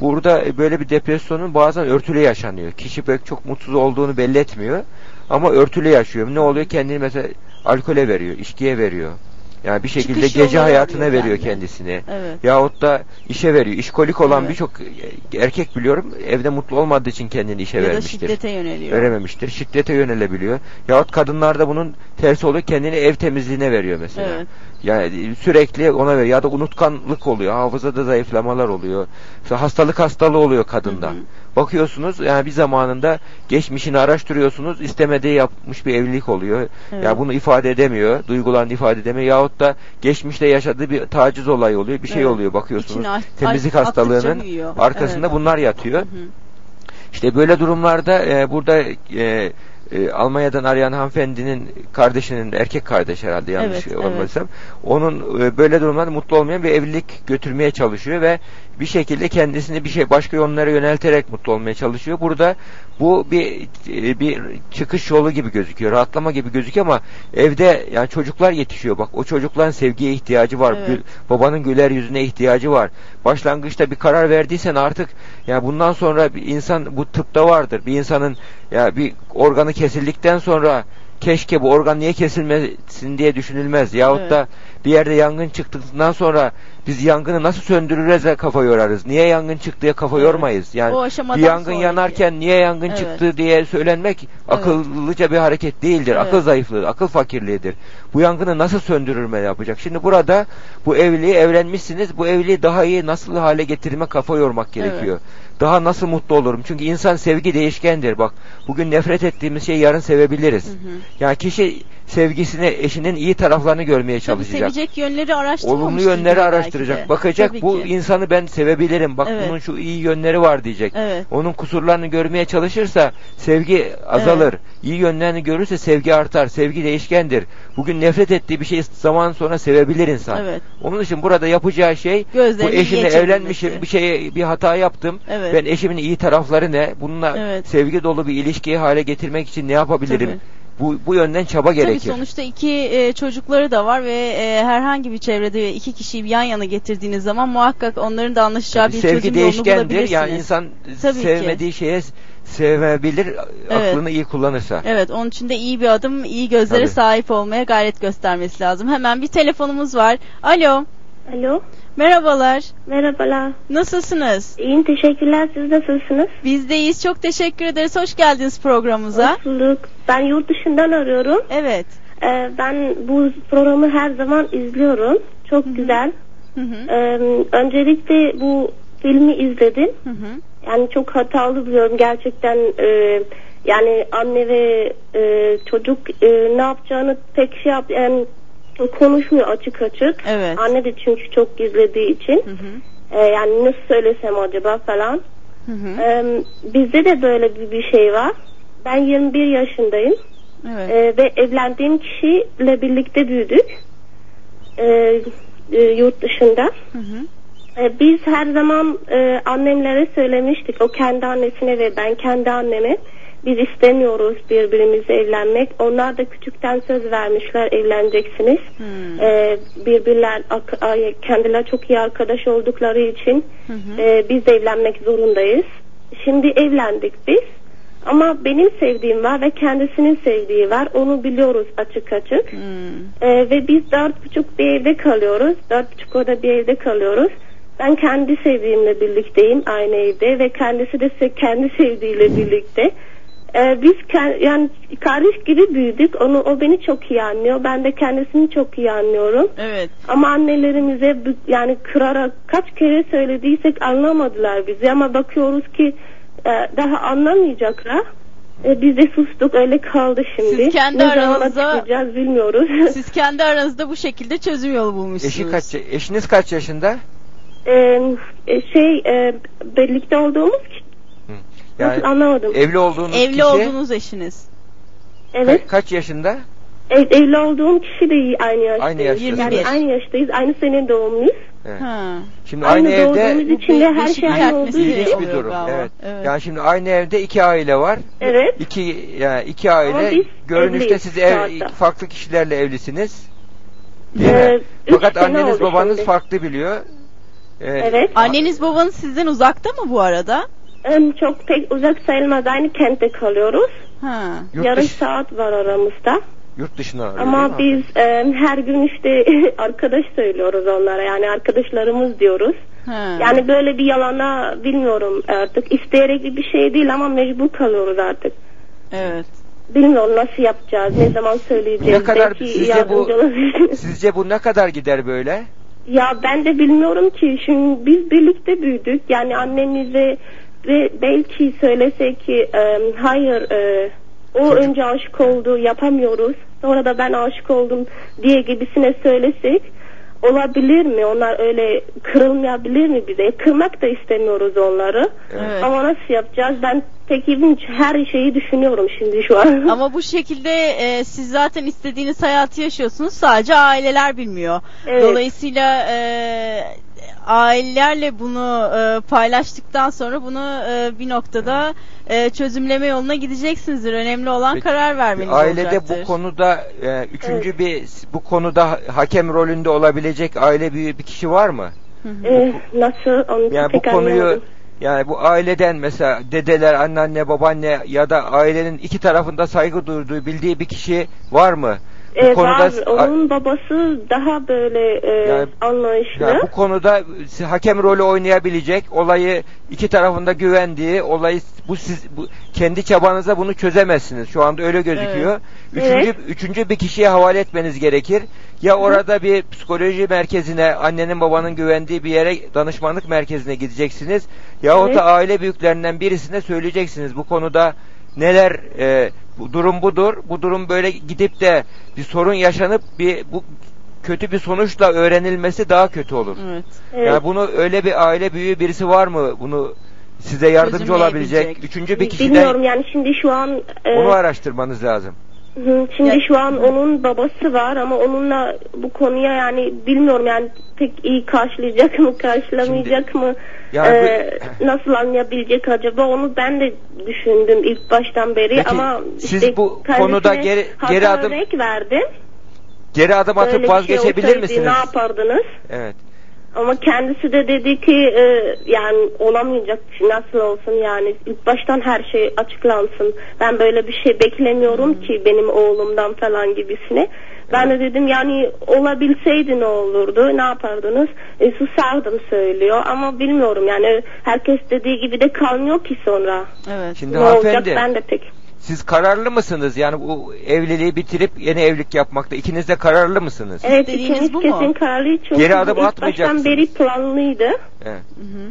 burada böyle bir depresyonun bazen örtülü yaşanıyor. Kişi pek çok mutsuz olduğunu belli etmiyor ama örtülü yaşıyor. Ne oluyor? Kendini mesela alkole veriyor, içkiye veriyor. Yani bir şekilde Çıkış gece hayatına arıyor veriyor kendisini. Evet. Yahut da işe veriyor. İşkolik olan Evet. birçok erkek biliyorum evde mutlu olmadığı için kendini işe Ya da vermiştir. şiddete yöneliyor. Verememiştir. Şiddete yönelebiliyor. Yahut kadınlarda bunun tersi oluyor. Kendini ev temizliğine veriyor mesela. Evet. Yani sürekli ona veriyor. Ya da unutkanlık oluyor. Hafızada zayıflamalar oluyor. İşte hastalık hastalığı oluyor kadında. Bakıyorsunuz yani bir zamanında geçmişini araştırıyorsunuz. istemediği yapmış bir evlilik oluyor. Evet. Ya bunu ifade edemiyor. Duygularını ifade edemiyor. Yahut da geçmişte yaşadığı bir taciz olayı oluyor. Bir şey Evet. oluyor bakıyorsunuz. İçine Temizlik hastalığının arkasında Evet. bunlar yatıyor. İşte böyle durumlarda e, burada e, e, Almanya'dan arayan hanımefendinin kardeşinin erkek kardeş herhalde yanlış Evet, olmadıysam onun e, böyle durumlarda mutlu olmayan bir evlilik götürmeye çalışıyor ve bir şekilde kendisini bir şey başka yönlere yönelterek mutlu olmaya çalışıyor. Burada bu bir e, bir çıkış yolu gibi gözüküyor. Rahatlama gibi gözüküyor ama evde yani çocuklar yetişiyor. Bak o çocukların sevgiye ihtiyacı var. Evet. Gül- babanın güler yüzüne ihtiyacı var. Başlangıçta bir karar verdiysen artık ya bundan sonra bir insan bu tıpta vardır. Bir insanın ya bir organı kesildikten sonra keşke bu organ niye kesilmesin diye düşünülmez. Yahut Evet. da bir yerde yangın çıktıktan sonra biz yangını nasıl söndürürüz de kafa yorarız. Niye yangın çıktı diye kafa Evet. yormayız. Yani bir yangın yanarken niye yangın Evet. çıktı diye söylenmek akıllıca bir hareket değildir. Evet. Akıl zayıflığı, akıl fakirliğidir. Bu yangını nasıl söndürülme yapacak? Şimdi burada bu evliliği evlenmişsiniz. Bu evliliği daha iyi nasıl hale getirme kafa yormak gerekiyor. Daha nasıl mutlu olurum? Çünkü insan sevgi değişkendir. Bak bugün nefret ettiğimiz şeyi yarın sevebiliriz. Yani kişi sevgisini eşinin iyi taraflarını görmeye Tabii çalışacak. sevecek yönleri araştırmamıştır. Olumlu yönleri araştıracak. de. Bakacak Tabii bu ki. insanı ben sevebilirim. Bak Evet. bunun şu iyi yönleri var diyecek. Evet. Onun kusurlarını görmeye çalışırsa sevgi azalır. İyi yönlerini görürse sevgi artar. Sevgi değişkendir. Bugün nefret ettiği bir şeyi zaman sonra sevebilir insan. Evet. Onun için burada yapacağı şey Gözlerini bu eşimle iyiye evlenmişim. Bir şeye bir hata yaptım. Evet. Ben eşimin iyi tarafları ne? Bununla Evet. sevgi dolu bir ilişkiyi hale getirmek için ne yapabilirim? Tabii. Bu bu yönden çaba gerekir. Tabii sonuçta iki e, çocukları da var ve e, herhangi bir çevrede iki kişiyi bir yan yana getirdiğiniz zaman muhakkak onların da anlaşacağı bir sevgi çözüm yolunu değişkendir. bulabilirsiniz. Yani insan Tabii ki. sevmediği şeye sevebilir Evet. aklını iyi kullanırsa. Evet onun için de iyi bir adım, iyi gözlere Tabii. sahip olmaya gayret göstermesi lazım. Hemen bir telefonumuz var. Alo. Alo. Merhabalar. Merhabalar. Nasılsınız? İyiyim teşekkürler. Siz nasılsınız? Biz de iyiyiz. Çok teşekkür ederiz. Hoş geldiniz programımıza. Hoş bulduk. Ben yurt dışından arıyorum. Evet. Ee, ben bu programı her zaman izliyorum. Çok güzel. Ee, öncelikle bu filmi izledim. Yani çok hatalı buluyorum gerçekten. e, yani anne ve e, çocuk e, ne yapacağını pek şey yap yani konuşmuyor açık açık. Evet. Anne de çünkü çok gizlediği için. E, yani nasıl söylesem acaba falan. E, bizde de böyle bir, bir şey var. Ben 21 yaşındayım. Evet. E, ve evlendiğim kişiyle birlikte büyüdük. E, e, yurt dışında. E, biz her zaman e, annemlere söylemiştik. O kendi annesine ve ben kendi anneme. Biz istemiyoruz birbirimize evlenmek. Onlar da küçükten söz vermişler evleneceksiniz. E, birbirler ak- ay- kendiler çok iyi arkadaş oldukları için e, biz de evlenmek zorundayız. Şimdi evlendik biz. Ama benim sevdiğim var ve kendisinin sevdiği var. Onu biliyoruz açık açık. Ee, ve biz dört buçuk bir evde kalıyoruz. Dört buçuk orada bir evde kalıyoruz. Ben kendi sevdiğimle birlikteyim aynı evde ve kendisi de kendi sevdiğiyle birlikte. Ee, biz yani kardeş gibi büyüdük. Onu o beni çok iyi anlıyor. Ben de kendisini çok iyi anlıyorum. Evet. Ama annelerimize yani kırarak kaç kere söylediysek anlamadılar bizi ama bakıyoruz ki e, daha anlamayacaklar. E, biz de sustuk öyle kaldı şimdi. Siz kendi ne aranızda- bilmiyoruz. Siz kendi aranızda bu şekilde çözüm yolu bulmuşsunuz. Eşi kaç, eşiniz kaç yaşında? E, e, şey e, birlikte olduğumuz Yani Nasıl anlamadım. evli olduğunuz Evli kişi olduğunuz eşiniz. Evet. ka- kaç yaşında? Ev, evli olduğum kişi de aynı yaştayız. yaştasınız. Yani aynı yaştayız. Aynı sene doğumluyuz. Evet. Ha. Şimdi Aynı aynı, evde doğduğumuz için de her şey aynı olduğu için. bir durum. galiba. Evet. Evet. Yani şimdi aynı evde iki aile var. Evet. İki yani iki Ama aile biz görünüşte evliyiz siz ev, zaten. farklı kişilerle evlisiniz. Değil Ee, mi? üç Fakat sene anneniz oldu babanız şimdi. farklı biliyor. Ee, Evet. Anneniz babanız sizden uzakta mı bu arada? Çok pek uzak sayılmaz. Aynı kentte kalıyoruz. Ha. Yurt Yarım dışı- saat var aramızda. Yurt dışına arıyor, Ama mi? biz em, her gün işte arkadaş söylüyoruz onlara. Yani arkadaşlarımız diyoruz. Ha. Yani böyle bir yalana bilmiyorum artık. İsteyerek bir şey değil ama mecbur kalıyoruz artık. Evet. Bilmiyorum nasıl yapacağız, ne zaman söyleyeceğiz. Ne kadar Belki sizce bu yardımcı olabilirsiniz. sizce bu ne kadar gider böyle? Ya ben de bilmiyorum ki şimdi biz birlikte büyüdük yani annemize ve belki söylese ki e, hayır e, o önce aşık oldu yapamıyoruz sonra da ben aşık oldum diye gibisine söylesek olabilir mi? Onlar öyle kırılmayabilir mi bize? Kırmak da istemiyoruz onları. Evet. Ama nasıl yapacağız? Ben pek ilginç her şeyi düşünüyorum şimdi şu an. Ama bu şekilde e, siz zaten istediğiniz hayatı yaşıyorsunuz. Sadece aileler bilmiyor. Evet. Dolayısıyla e, ailelerle bunu e, paylaştıktan sonra bunu e, bir noktada e, çözümleme yoluna gideceksinizdir. Önemli olan Peki, karar vermeniz Ailede olacaktır. bu konuda e, üçüncü bir bu konuda ha- hakem rolünde olabilecek aile büyüğü bir kişi var mı? Ee, nasıl? Onu Yani bu konuyu anlamadım. yani bu aileden mesela dedeler, anneanne, babaanne ya da ailenin iki tarafında saygı duyduğu bildiği bir kişi var mı? Bu Ee, konuda var. Onun babası daha böyle e, Yani- anlayışlı. yani bu konuda hakem rolü oynayabilecek, olayı iki tarafında güvendiği, olayı bu siz bu, kendi çabanıza bunu çözemezsiniz. Şu anda öyle gözüküyor. Evet. Üçüncü Evet. üçüncü bir kişiye havale etmeniz gerekir. Ya orada bir psikoloji merkezine, annenin babanın güvendiği bir yere danışmanlık merkezine gideceksiniz. Yahut Evet. da aile büyüklerinin birisine söyleyeceksiniz bu konuda neler e, bu durum budur. Bu durum böyle gidip de bir sorun yaşanıp bir bu kötü bir sonuçla öğrenilmesi daha kötü olur. Evet. Evet. Yani bunu öyle bir aile büyüğü birisi var mı? Bunu size yardımcı olabilecek. Üçüncü bir kişiden Bilmiyorum yani şimdi şu an e, onu araştırmanız lazım. şimdi şu an onun babası var ama onunla bu konuya yani bilmiyorum yani pek iyi karşılayacak mı karşılamayacak mı Yani e, nasıl anlayabilecek acaba onu ben de düşündüm ilk baştan beri Peki, ama siz işte bu konuda geri- geri adım- örnek verdim. Geri adım Böyle atıp bir şey vazgeçebilir olsaydı misiniz? Ne yapardınız? Evet. Ama kendisi de dedi ki e, yani olamayacak nasıl olsun yani ilk baştan her şey açıklansın. Ben böyle bir şey beklemiyorum ki benim oğlumdan falan gibisine. Ben de dedim yani olabilseydi ne olurdu ne yapardınız? E, susardım söylüyor ama bilmiyorum yani herkes dediği gibi de kalmıyor ki sonra. Evet. Şimdi ne olacak ben de pek. Siz kararlı mısınız? Yani bu evliliği bitirip yeni evlilik yapmakta ikiniz de kararlı mısınız? Evet ikimiz bu mu? kesin kararlıyız çünkü Geri adım ilk atmayacaksınız. baştan beri planlıydı. Evet.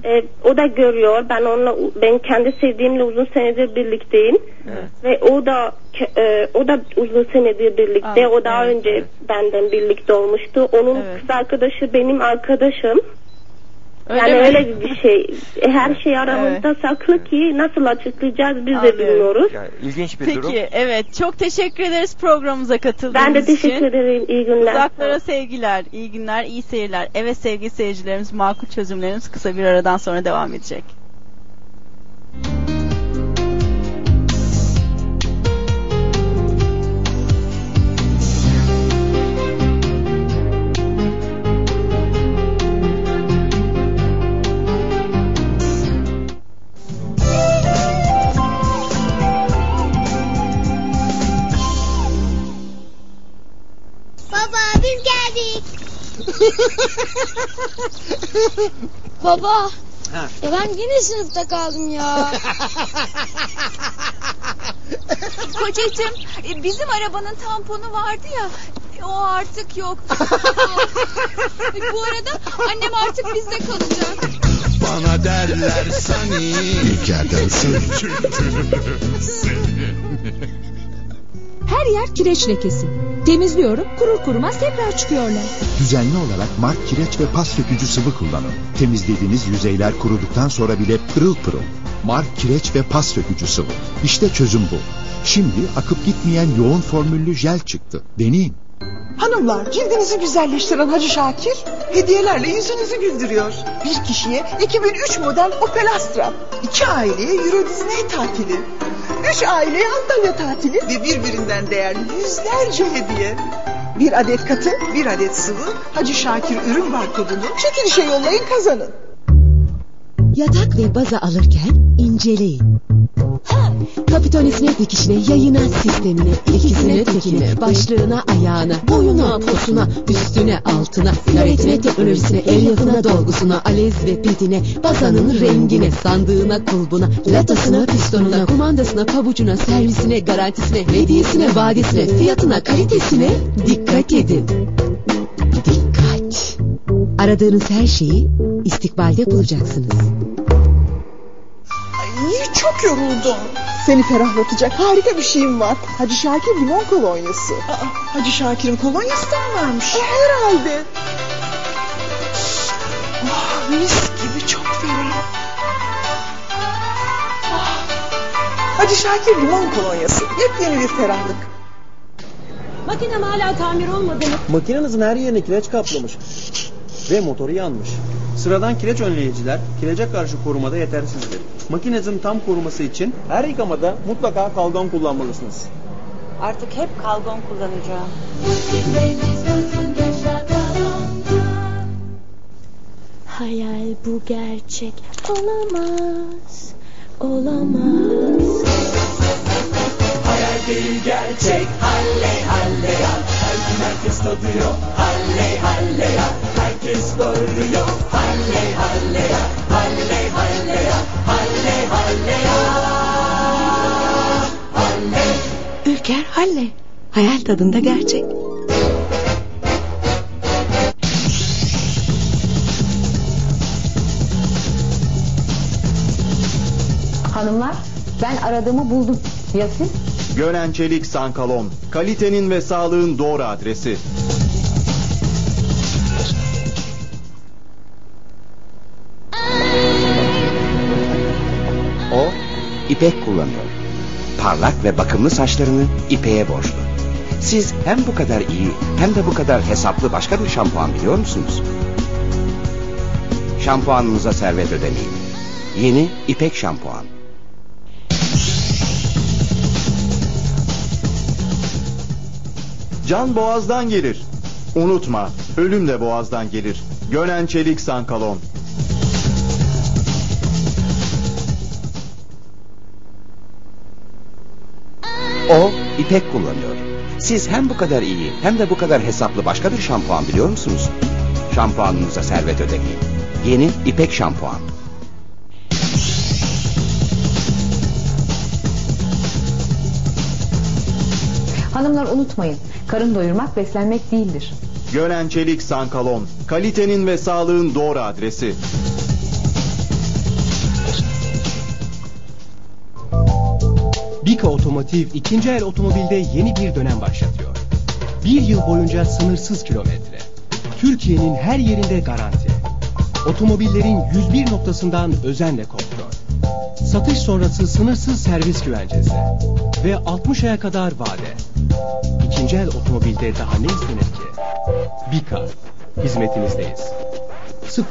E, o da görüyor. Ben onunla ben kendi sevdiğimle uzun senedir birlikteyim. Evet. Ve o da ke- e, o da uzun senedir birlikte. Aa, o daha evet, önce evet. benden birlikte olmuştu. Onun Evet. kız arkadaşı benim arkadaşım. Öyle yani mi? öyle bir şey. Her şey aramızda saklı ki nasıl açıklayacağız biz de Anlıyorum. bilmiyoruz. İlginç bir Peki durum. evet çok teşekkür ederiz programımıza katıldığınız Ben de için. teşekkür ederim. İyi günler. Uzaklara sevgiler, iyi günler, iyi seyirler. Evet sevgili seyircilerimiz makul çözümlerimiz kısa bir aradan sonra devam edecek. Baba Baba. Ha. Ya ben yine sınıfta kaldım ya. Kocacığım e, bizim arabanın tamponu vardı ya e, o artık yok. E, Bu arada annem artık bizde kalacak. Bana derler sani. İlkerden Her yer kireç lekesi. Temizliyorum, kurur kurumaz tekrar çıkıyorlar. Düzenli olarak Mark kireç ve pas sökücü sıvı kullanın. Temizlediğiniz yüzeyler kuruduktan sonra bile pırıl pırıl. Mark kireç ve pas sökücü sıvı. İşte çözüm bu. Şimdi akıp gitmeyen yoğun formüllü jel çıktı. Deneyin. Hanımlar cildinizi güzelleştiren Hacı Şakir hediyelerle yüzünüzü güldürüyor. Bir kişiye 2003 model Opel Astra, iki aileye Euro Disney tatili, üç aileye Antalya tatili ve birbirinden değerli yüzlerce hediye. Bir adet katı, bir adet sıvı, Hacı Şakir ürün barkodunu çekilişe yollayın kazanın. Yatak ve baza alırken inceleyin. Kapitonisine dikişine, yayına, sistemine, ikisine, tekine, başlığına, ayağına, boyuna, posuna, üstüne, altına, naretine, teknolojisine, el yapına, dolgusuna, alez ve pedine, bazanın rengine, sandığına, kulbuna, latasına, pistonuna, kumandasına, pabucuna, servisine, garantisine, hediyesine, vadesine, fiyatına, kalitesine dikkat edin. Dikkat. Aradığınız her şeyi istikbalde bulacaksınız. Ay, çok yoruldum. Seni ferahlatacak harika bir şeyim var. Hacı Şakir limon kolonyası. Aa, Hacı Şakir'in kolonyası da mı varmış? E, herhalde. Oh, mis gibi çok ferah. Ah, Hacı Şakir limon kolonyası. Yepyeni bir ferahlık. Makinem hala tamir olmadı mı? Makinenizin her yerine kireç kaplamış. Ve motoru yanmış. Sıradan kireç önleyiciler kirece karşı korumada yetersizdir. Makinenizin tam koruması için her yıkamada mutlaka kalgon kullanmalısınız. Artık hep kalgon kullanacağım. Hayal bu gerçek olamaz, olamaz. Hayal değil gerçek Halley halley ya Her gün herkes tadıyor Halley halley ya Herkes bağırıyor Halley halley ya Halley halley ya Halley halley ya Halley Ülker Halle. Hayal tadında gerçek. Hanımlar ben aradığımı buldum. Ya siz? Gönen Çelik Sankalon. Kalitenin ve sağlığın doğru adresi. İpek kullanıyor. Parlak ve bakımlı saçlarını ipeğe borçlu. Siz hem bu kadar iyi hem de bu kadar hesaplı başka bir şampuan biliyor musunuz? Şampuanınıza servet ödemeyin. Yeni ipek şampuan. Can boğazdan gelir. Unutma, ölüm de boğazdan gelir. Gönen Çelik Sankalon. O ipek kullanıyor. Siz hem bu kadar iyi hem de bu kadar hesaplı başka bir şampuan biliyor musunuz? Şampuanınıza servet ödemeyin. Yeni ipek şampuan. Hanımlar unutmayın. Karın doyurmak beslenmek değildir. Gönen Çelik Sankalon. Kalitenin ve sağlığın doğru adresi. Bika Otomotiv ikinci el otomobilde yeni bir dönem başlatıyor. Bir yıl boyunca sınırsız kilometre. Türkiye'nin her yerinde garanti. Otomobillerin 101 noktasından özenle kontrol. Satış sonrası sınırsız servis güvencesi. Ve 60 aya kadar vade. İkinci el otomobilde daha ne istenir ki? Bika. Hizmetinizdeyiz.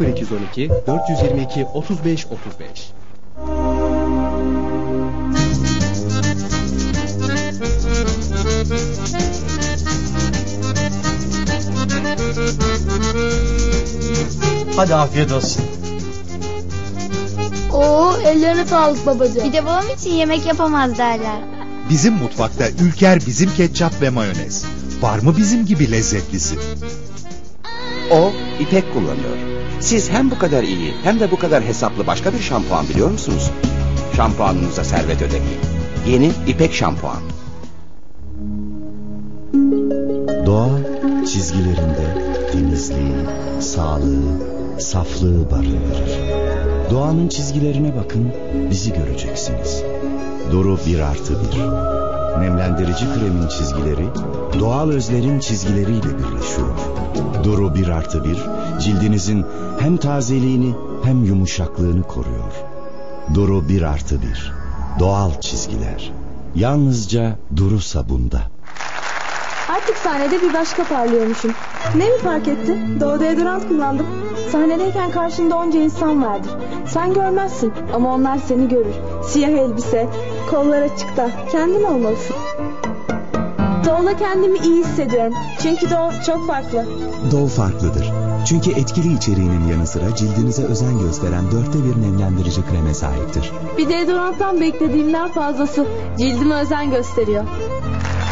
0212 422 35 35 Hadi afiyet olsun. Oo ellerine sağlık babacığım. Bir de babam için yemek yapamaz derler. Bizim mutfakta Ülker bizim ketçap ve mayonez. Var mı bizim gibi lezzetlisi? O İpek kullanıyor. Siz hem bu kadar iyi hem de bu kadar hesaplı başka bir şampuan biliyor musunuz? Şampuanınıza servet ödemeyin. Yeni İpek şampuan. Doğa çizgilerinde temizliği, sağlığı, saflığı barındırır. Doğanın çizgilerine bakın, bizi göreceksiniz. Duru 1 artı 1. Nemlendirici kremin çizgileri, doğal özlerin çizgileriyle birleşiyor. Duru 1 artı 1, cildinizin hem tazeliğini hem yumuşaklığını koruyor. Duru 1 artı 1. Doğal çizgiler. Yalnızca Duru sabunda. Artık sahnede bir başka parlıyormuşum. Ne mi fark ettin? Doğu deodorant kullandım. Sahnedeyken karşında onca insan vardır. Sen görmezsin ama onlar seni görür. Siyah elbise, kollar açıkta. Kendin olmalısın. Doğu'la kendimi iyi hissediyorum. Çünkü Doğu çok farklı. Dove farklıdır. Çünkü etkili içeriğinin yanı sıra cildinize özen gösteren dörtte bir nemlendirici kreme sahiptir. Bir deodoranttan beklediğimden fazlası. Cildime özen gösteriyor.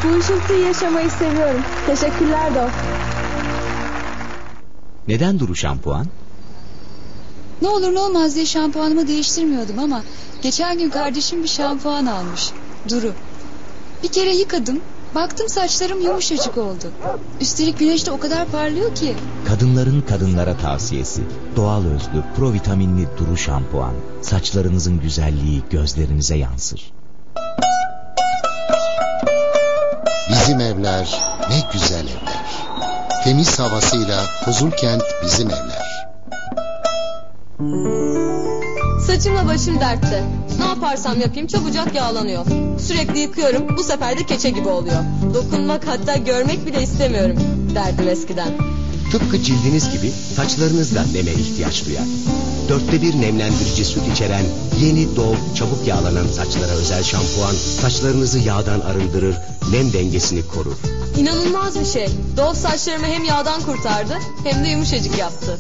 Bu ışıltıyı yaşamayı seviyorum. Teşekkürler Doğu. Neden Duru şampuan? Ne olur ne olmaz diye şampuanımı değiştirmiyordum ama geçen gün kardeşim bir şampuan almış. Duru. Bir kere yıkadım. Baktım saçlarım yumuşacık oldu. Üstelik güneşte o kadar parlıyor ki. Kadınların kadınlara tavsiyesi. Doğal özlü, provitaminli Duru şampuan. Saçlarınızın güzelliği gözlerinize yansır. Bizim evler ne güzel evler. Temiz havasıyla Huzurkent bizim evler. Saçımla başım dertte. Ne yaparsam yapayım çabucak yağlanıyor. Sürekli yıkıyorum bu sefer de keçe gibi oluyor. Dokunmak hatta görmek bile istemiyorum derdim eskiden. Tıpkı cildiniz gibi saçlarınız da neme ihtiyaç duyar. Dörtte bir nemlendirici süt içeren yeni Dove çabuk yağlanan saçlara özel şampuan saçlarınızı yağdan arındırır, nem dengesini korur. İnanılmaz bir şey. Dove saçlarımı hem yağdan kurtardı hem de yumuşacık yaptı.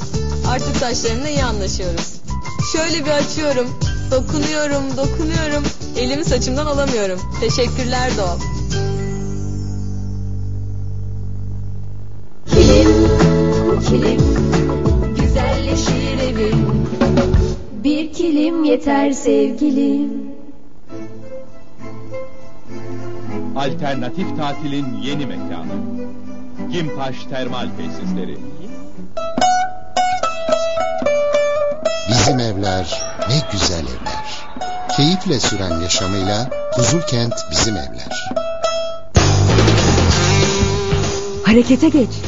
Artık saçlarımla iyi anlaşıyoruz. Şöyle bir açıyorum. Dokunuyorum, dokunuyorum. Elimi saçımdan alamıyorum. Teşekkürler Dove. Kilim, kilim, güzelleşir evim. Bir kilim yeter sevgilim. Alternatif tatilin yeni mekanı. Gimpaş Termal Tesisleri. Bizim evler ne güzel evler. Keyifle süren yaşamıyla Huzurkent bizim evler. Harekete geç.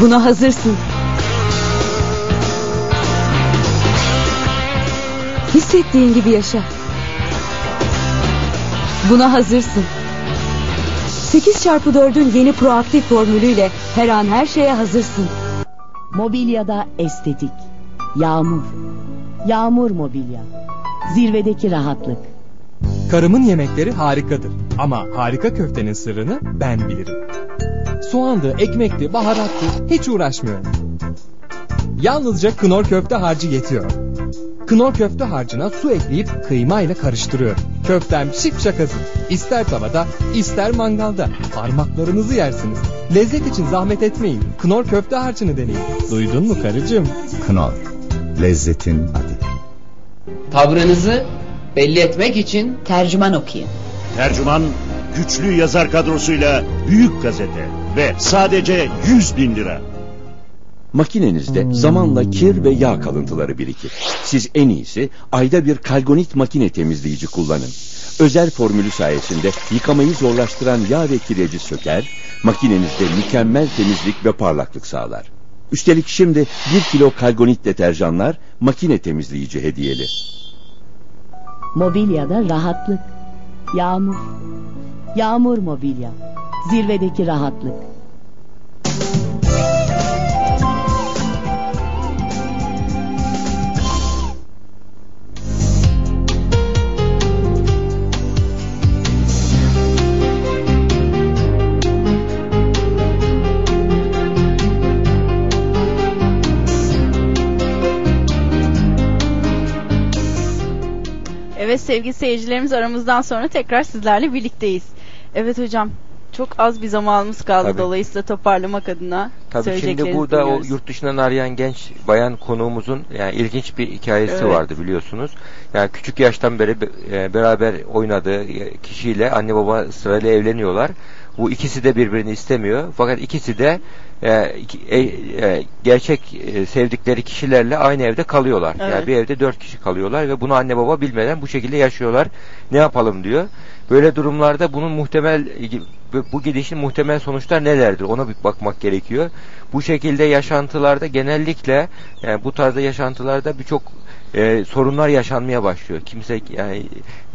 Buna hazırsın. Hissettiğin gibi yaşa. Buna hazırsın. 8 çarpı 4'ün yeni proaktif formülüyle her an her şeye hazırsın. Mobilyada estetik. Yağmur. Yağmur mobilya. Zirvedeki rahatlık. Karımın yemekleri harikadır. Ama harika köftenin sırrını ben bilirim. Soğandı, ekmekti, baharattı hiç uğraşmıyorum. Yalnızca knorr köfte harcı yetiyor. Knorr köfte harcına su ekleyip kıyma ile karıştırıyorum. Köftem şipşak hazır. İster tavada, ister mangalda. Parmaklarınızı yersiniz. Lezzet için zahmet etmeyin. Knorr köfte harcını deneyin. Duydun mu karıcığım? Knorr. Lezzetin adı. Tavrınızı belli etmek için tercüman okuyun. Tercüman güçlü yazar kadrosuyla büyük gazete ve sadece 100 bin lira. Makinenizde zamanla kir ve yağ kalıntıları birikir. Siz en iyisi ayda bir kalgonit makine temizleyici kullanın. Özel formülü sayesinde yıkamayı zorlaştıran yağ ve kireci söker, makinenizde mükemmel temizlik ve parlaklık sağlar. Üstelik şimdi bir kilo kalgonit deterjanlar makine temizleyici hediyeli. Mobilyada rahatlık. Yağmur. Yağmur mobilya. Zirvedeki rahatlık. Evet sevgili seyircilerimiz aramızdan sonra tekrar sizlerle birlikteyiz. Evet hocam çok az bir zamanımız kaldı Tabii. dolayısıyla toparlamak adına Tabii şimdi burada o dinliyoruz. yurt dışından arayan genç bayan konuğumuzun yani ilginç bir hikayesi Evet. vardı biliyorsunuz. Yani küçük yaştan beri be- e, beraber oynadığı kişiyle anne baba sırayla evleniyorlar. Bu ikisi de birbirini istemiyor. Fakat ikisi de e, e, e, gerçek e, sevdikleri kişilerle aynı evde kalıyorlar. Evet. Yani bir evde dört kişi kalıyorlar ve bunu anne baba bilmeden bu şekilde yaşıyorlar. Ne yapalım diyor. Böyle durumlarda bunun muhtemel bu gidişin muhtemel sonuçlar nelerdir ona bir bakmak gerekiyor. Bu şekilde yaşantılarda genellikle yani bu tarzda yaşantılarda birçok e, sorunlar yaşanmaya başlıyor. Kimse yani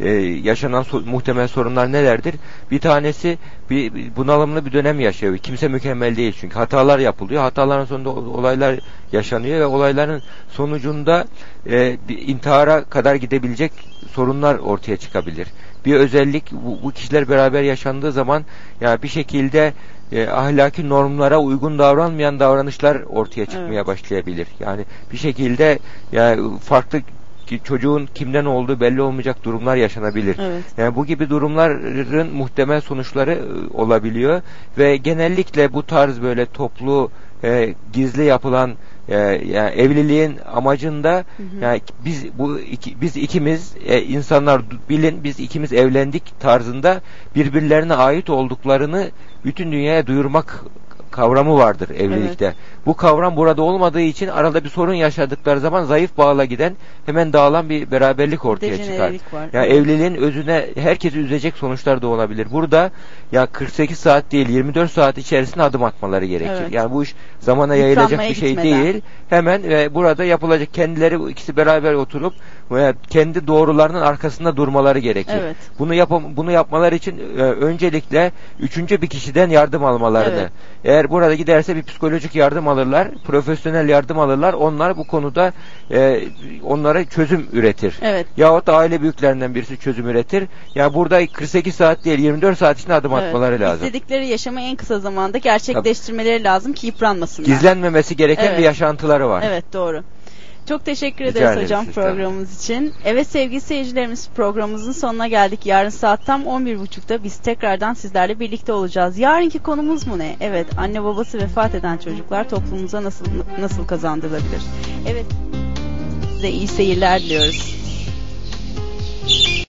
e, yaşanan so- muhtemel sorunlar nelerdir? Bir tanesi bir, bir bunalımlı bir dönem yaşıyor. Kimse mükemmel değil çünkü hatalar yapılıyor. Hataların sonunda olaylar yaşanıyor ve olayların sonucunda e, bir intihara kadar gidebilecek sorunlar ortaya çıkabilir. Bir özellik bu, bu kişiler beraber yaşandığı zaman yani bir şekilde e, ahlaki normlara uygun davranmayan davranışlar ortaya çıkmaya başlayabilir. Yani bir şekilde yani farklı çocuğun kimden olduğu belli olmayacak durumlar yaşanabilir. Evet. Yani bu gibi durumların muhtemel sonuçları e, olabiliyor ve genellikle bu tarz böyle toplu e, gizli yapılan e, yani evliliğin amacında hı. yani biz bu iki, biz ikimiz e, insanlar bilin biz ikimiz evlendik tarzında birbirlerine ait olduklarını bütün dünyaya duyurmak kavramı vardır evlilikte. Bu kavram burada olmadığı için arada bir sorun yaşadıkları zaman zayıf bağla giden hemen dağılan bir beraberlik ortaya çıkar. Dejenerelik var. Ya evliliğin özüne herkesi üzecek sonuçlar da olabilir. Burada ya 48 saat değil 24 saat içerisinde adım atmaları gerekir. Evet. Yani bu iş zamana yayılacak Yıpranmaya bir şey gitmeden. değil. Hemen ve burada yapılacak kendileri ikisi beraber oturup veya kendi doğrularının arkasında durmaları gerekir. Evet. Bunu yapam bunu yapmaları için e, öncelikle üçüncü bir kişiden yardım almalarını. Evet. Eğer burada giderse bir psikolojik yardım alırlar, profesyonel yardım alırlar. Onlar bu konuda e, onlara çözüm üretir. Evet. Yahut da aile büyüklerinden birisi çözüm üretir. Yani burada 48 saat değil 24 saat içinde adım Evet. atmaları lazım. İstedikleri yaşamı en kısa zamanda gerçekleştirmeleri lazım ki yıpranmasınlar. Gizlenmemesi gereken Evet. bir yaşantıları var. Evet doğru. Çok teşekkür Rica ederiz hocam sizden. programımız için. Evet sevgili seyircilerimiz programımızın sonuna geldik. Yarın saat tam 11.30'da biz tekrardan sizlerle birlikte olacağız. Yarınki konumuz mu ne? Evet anne babası vefat eden çocuklar toplumumuza nasıl nasıl kazandırılabilir? Evet size iyi seyirler diliyoruz.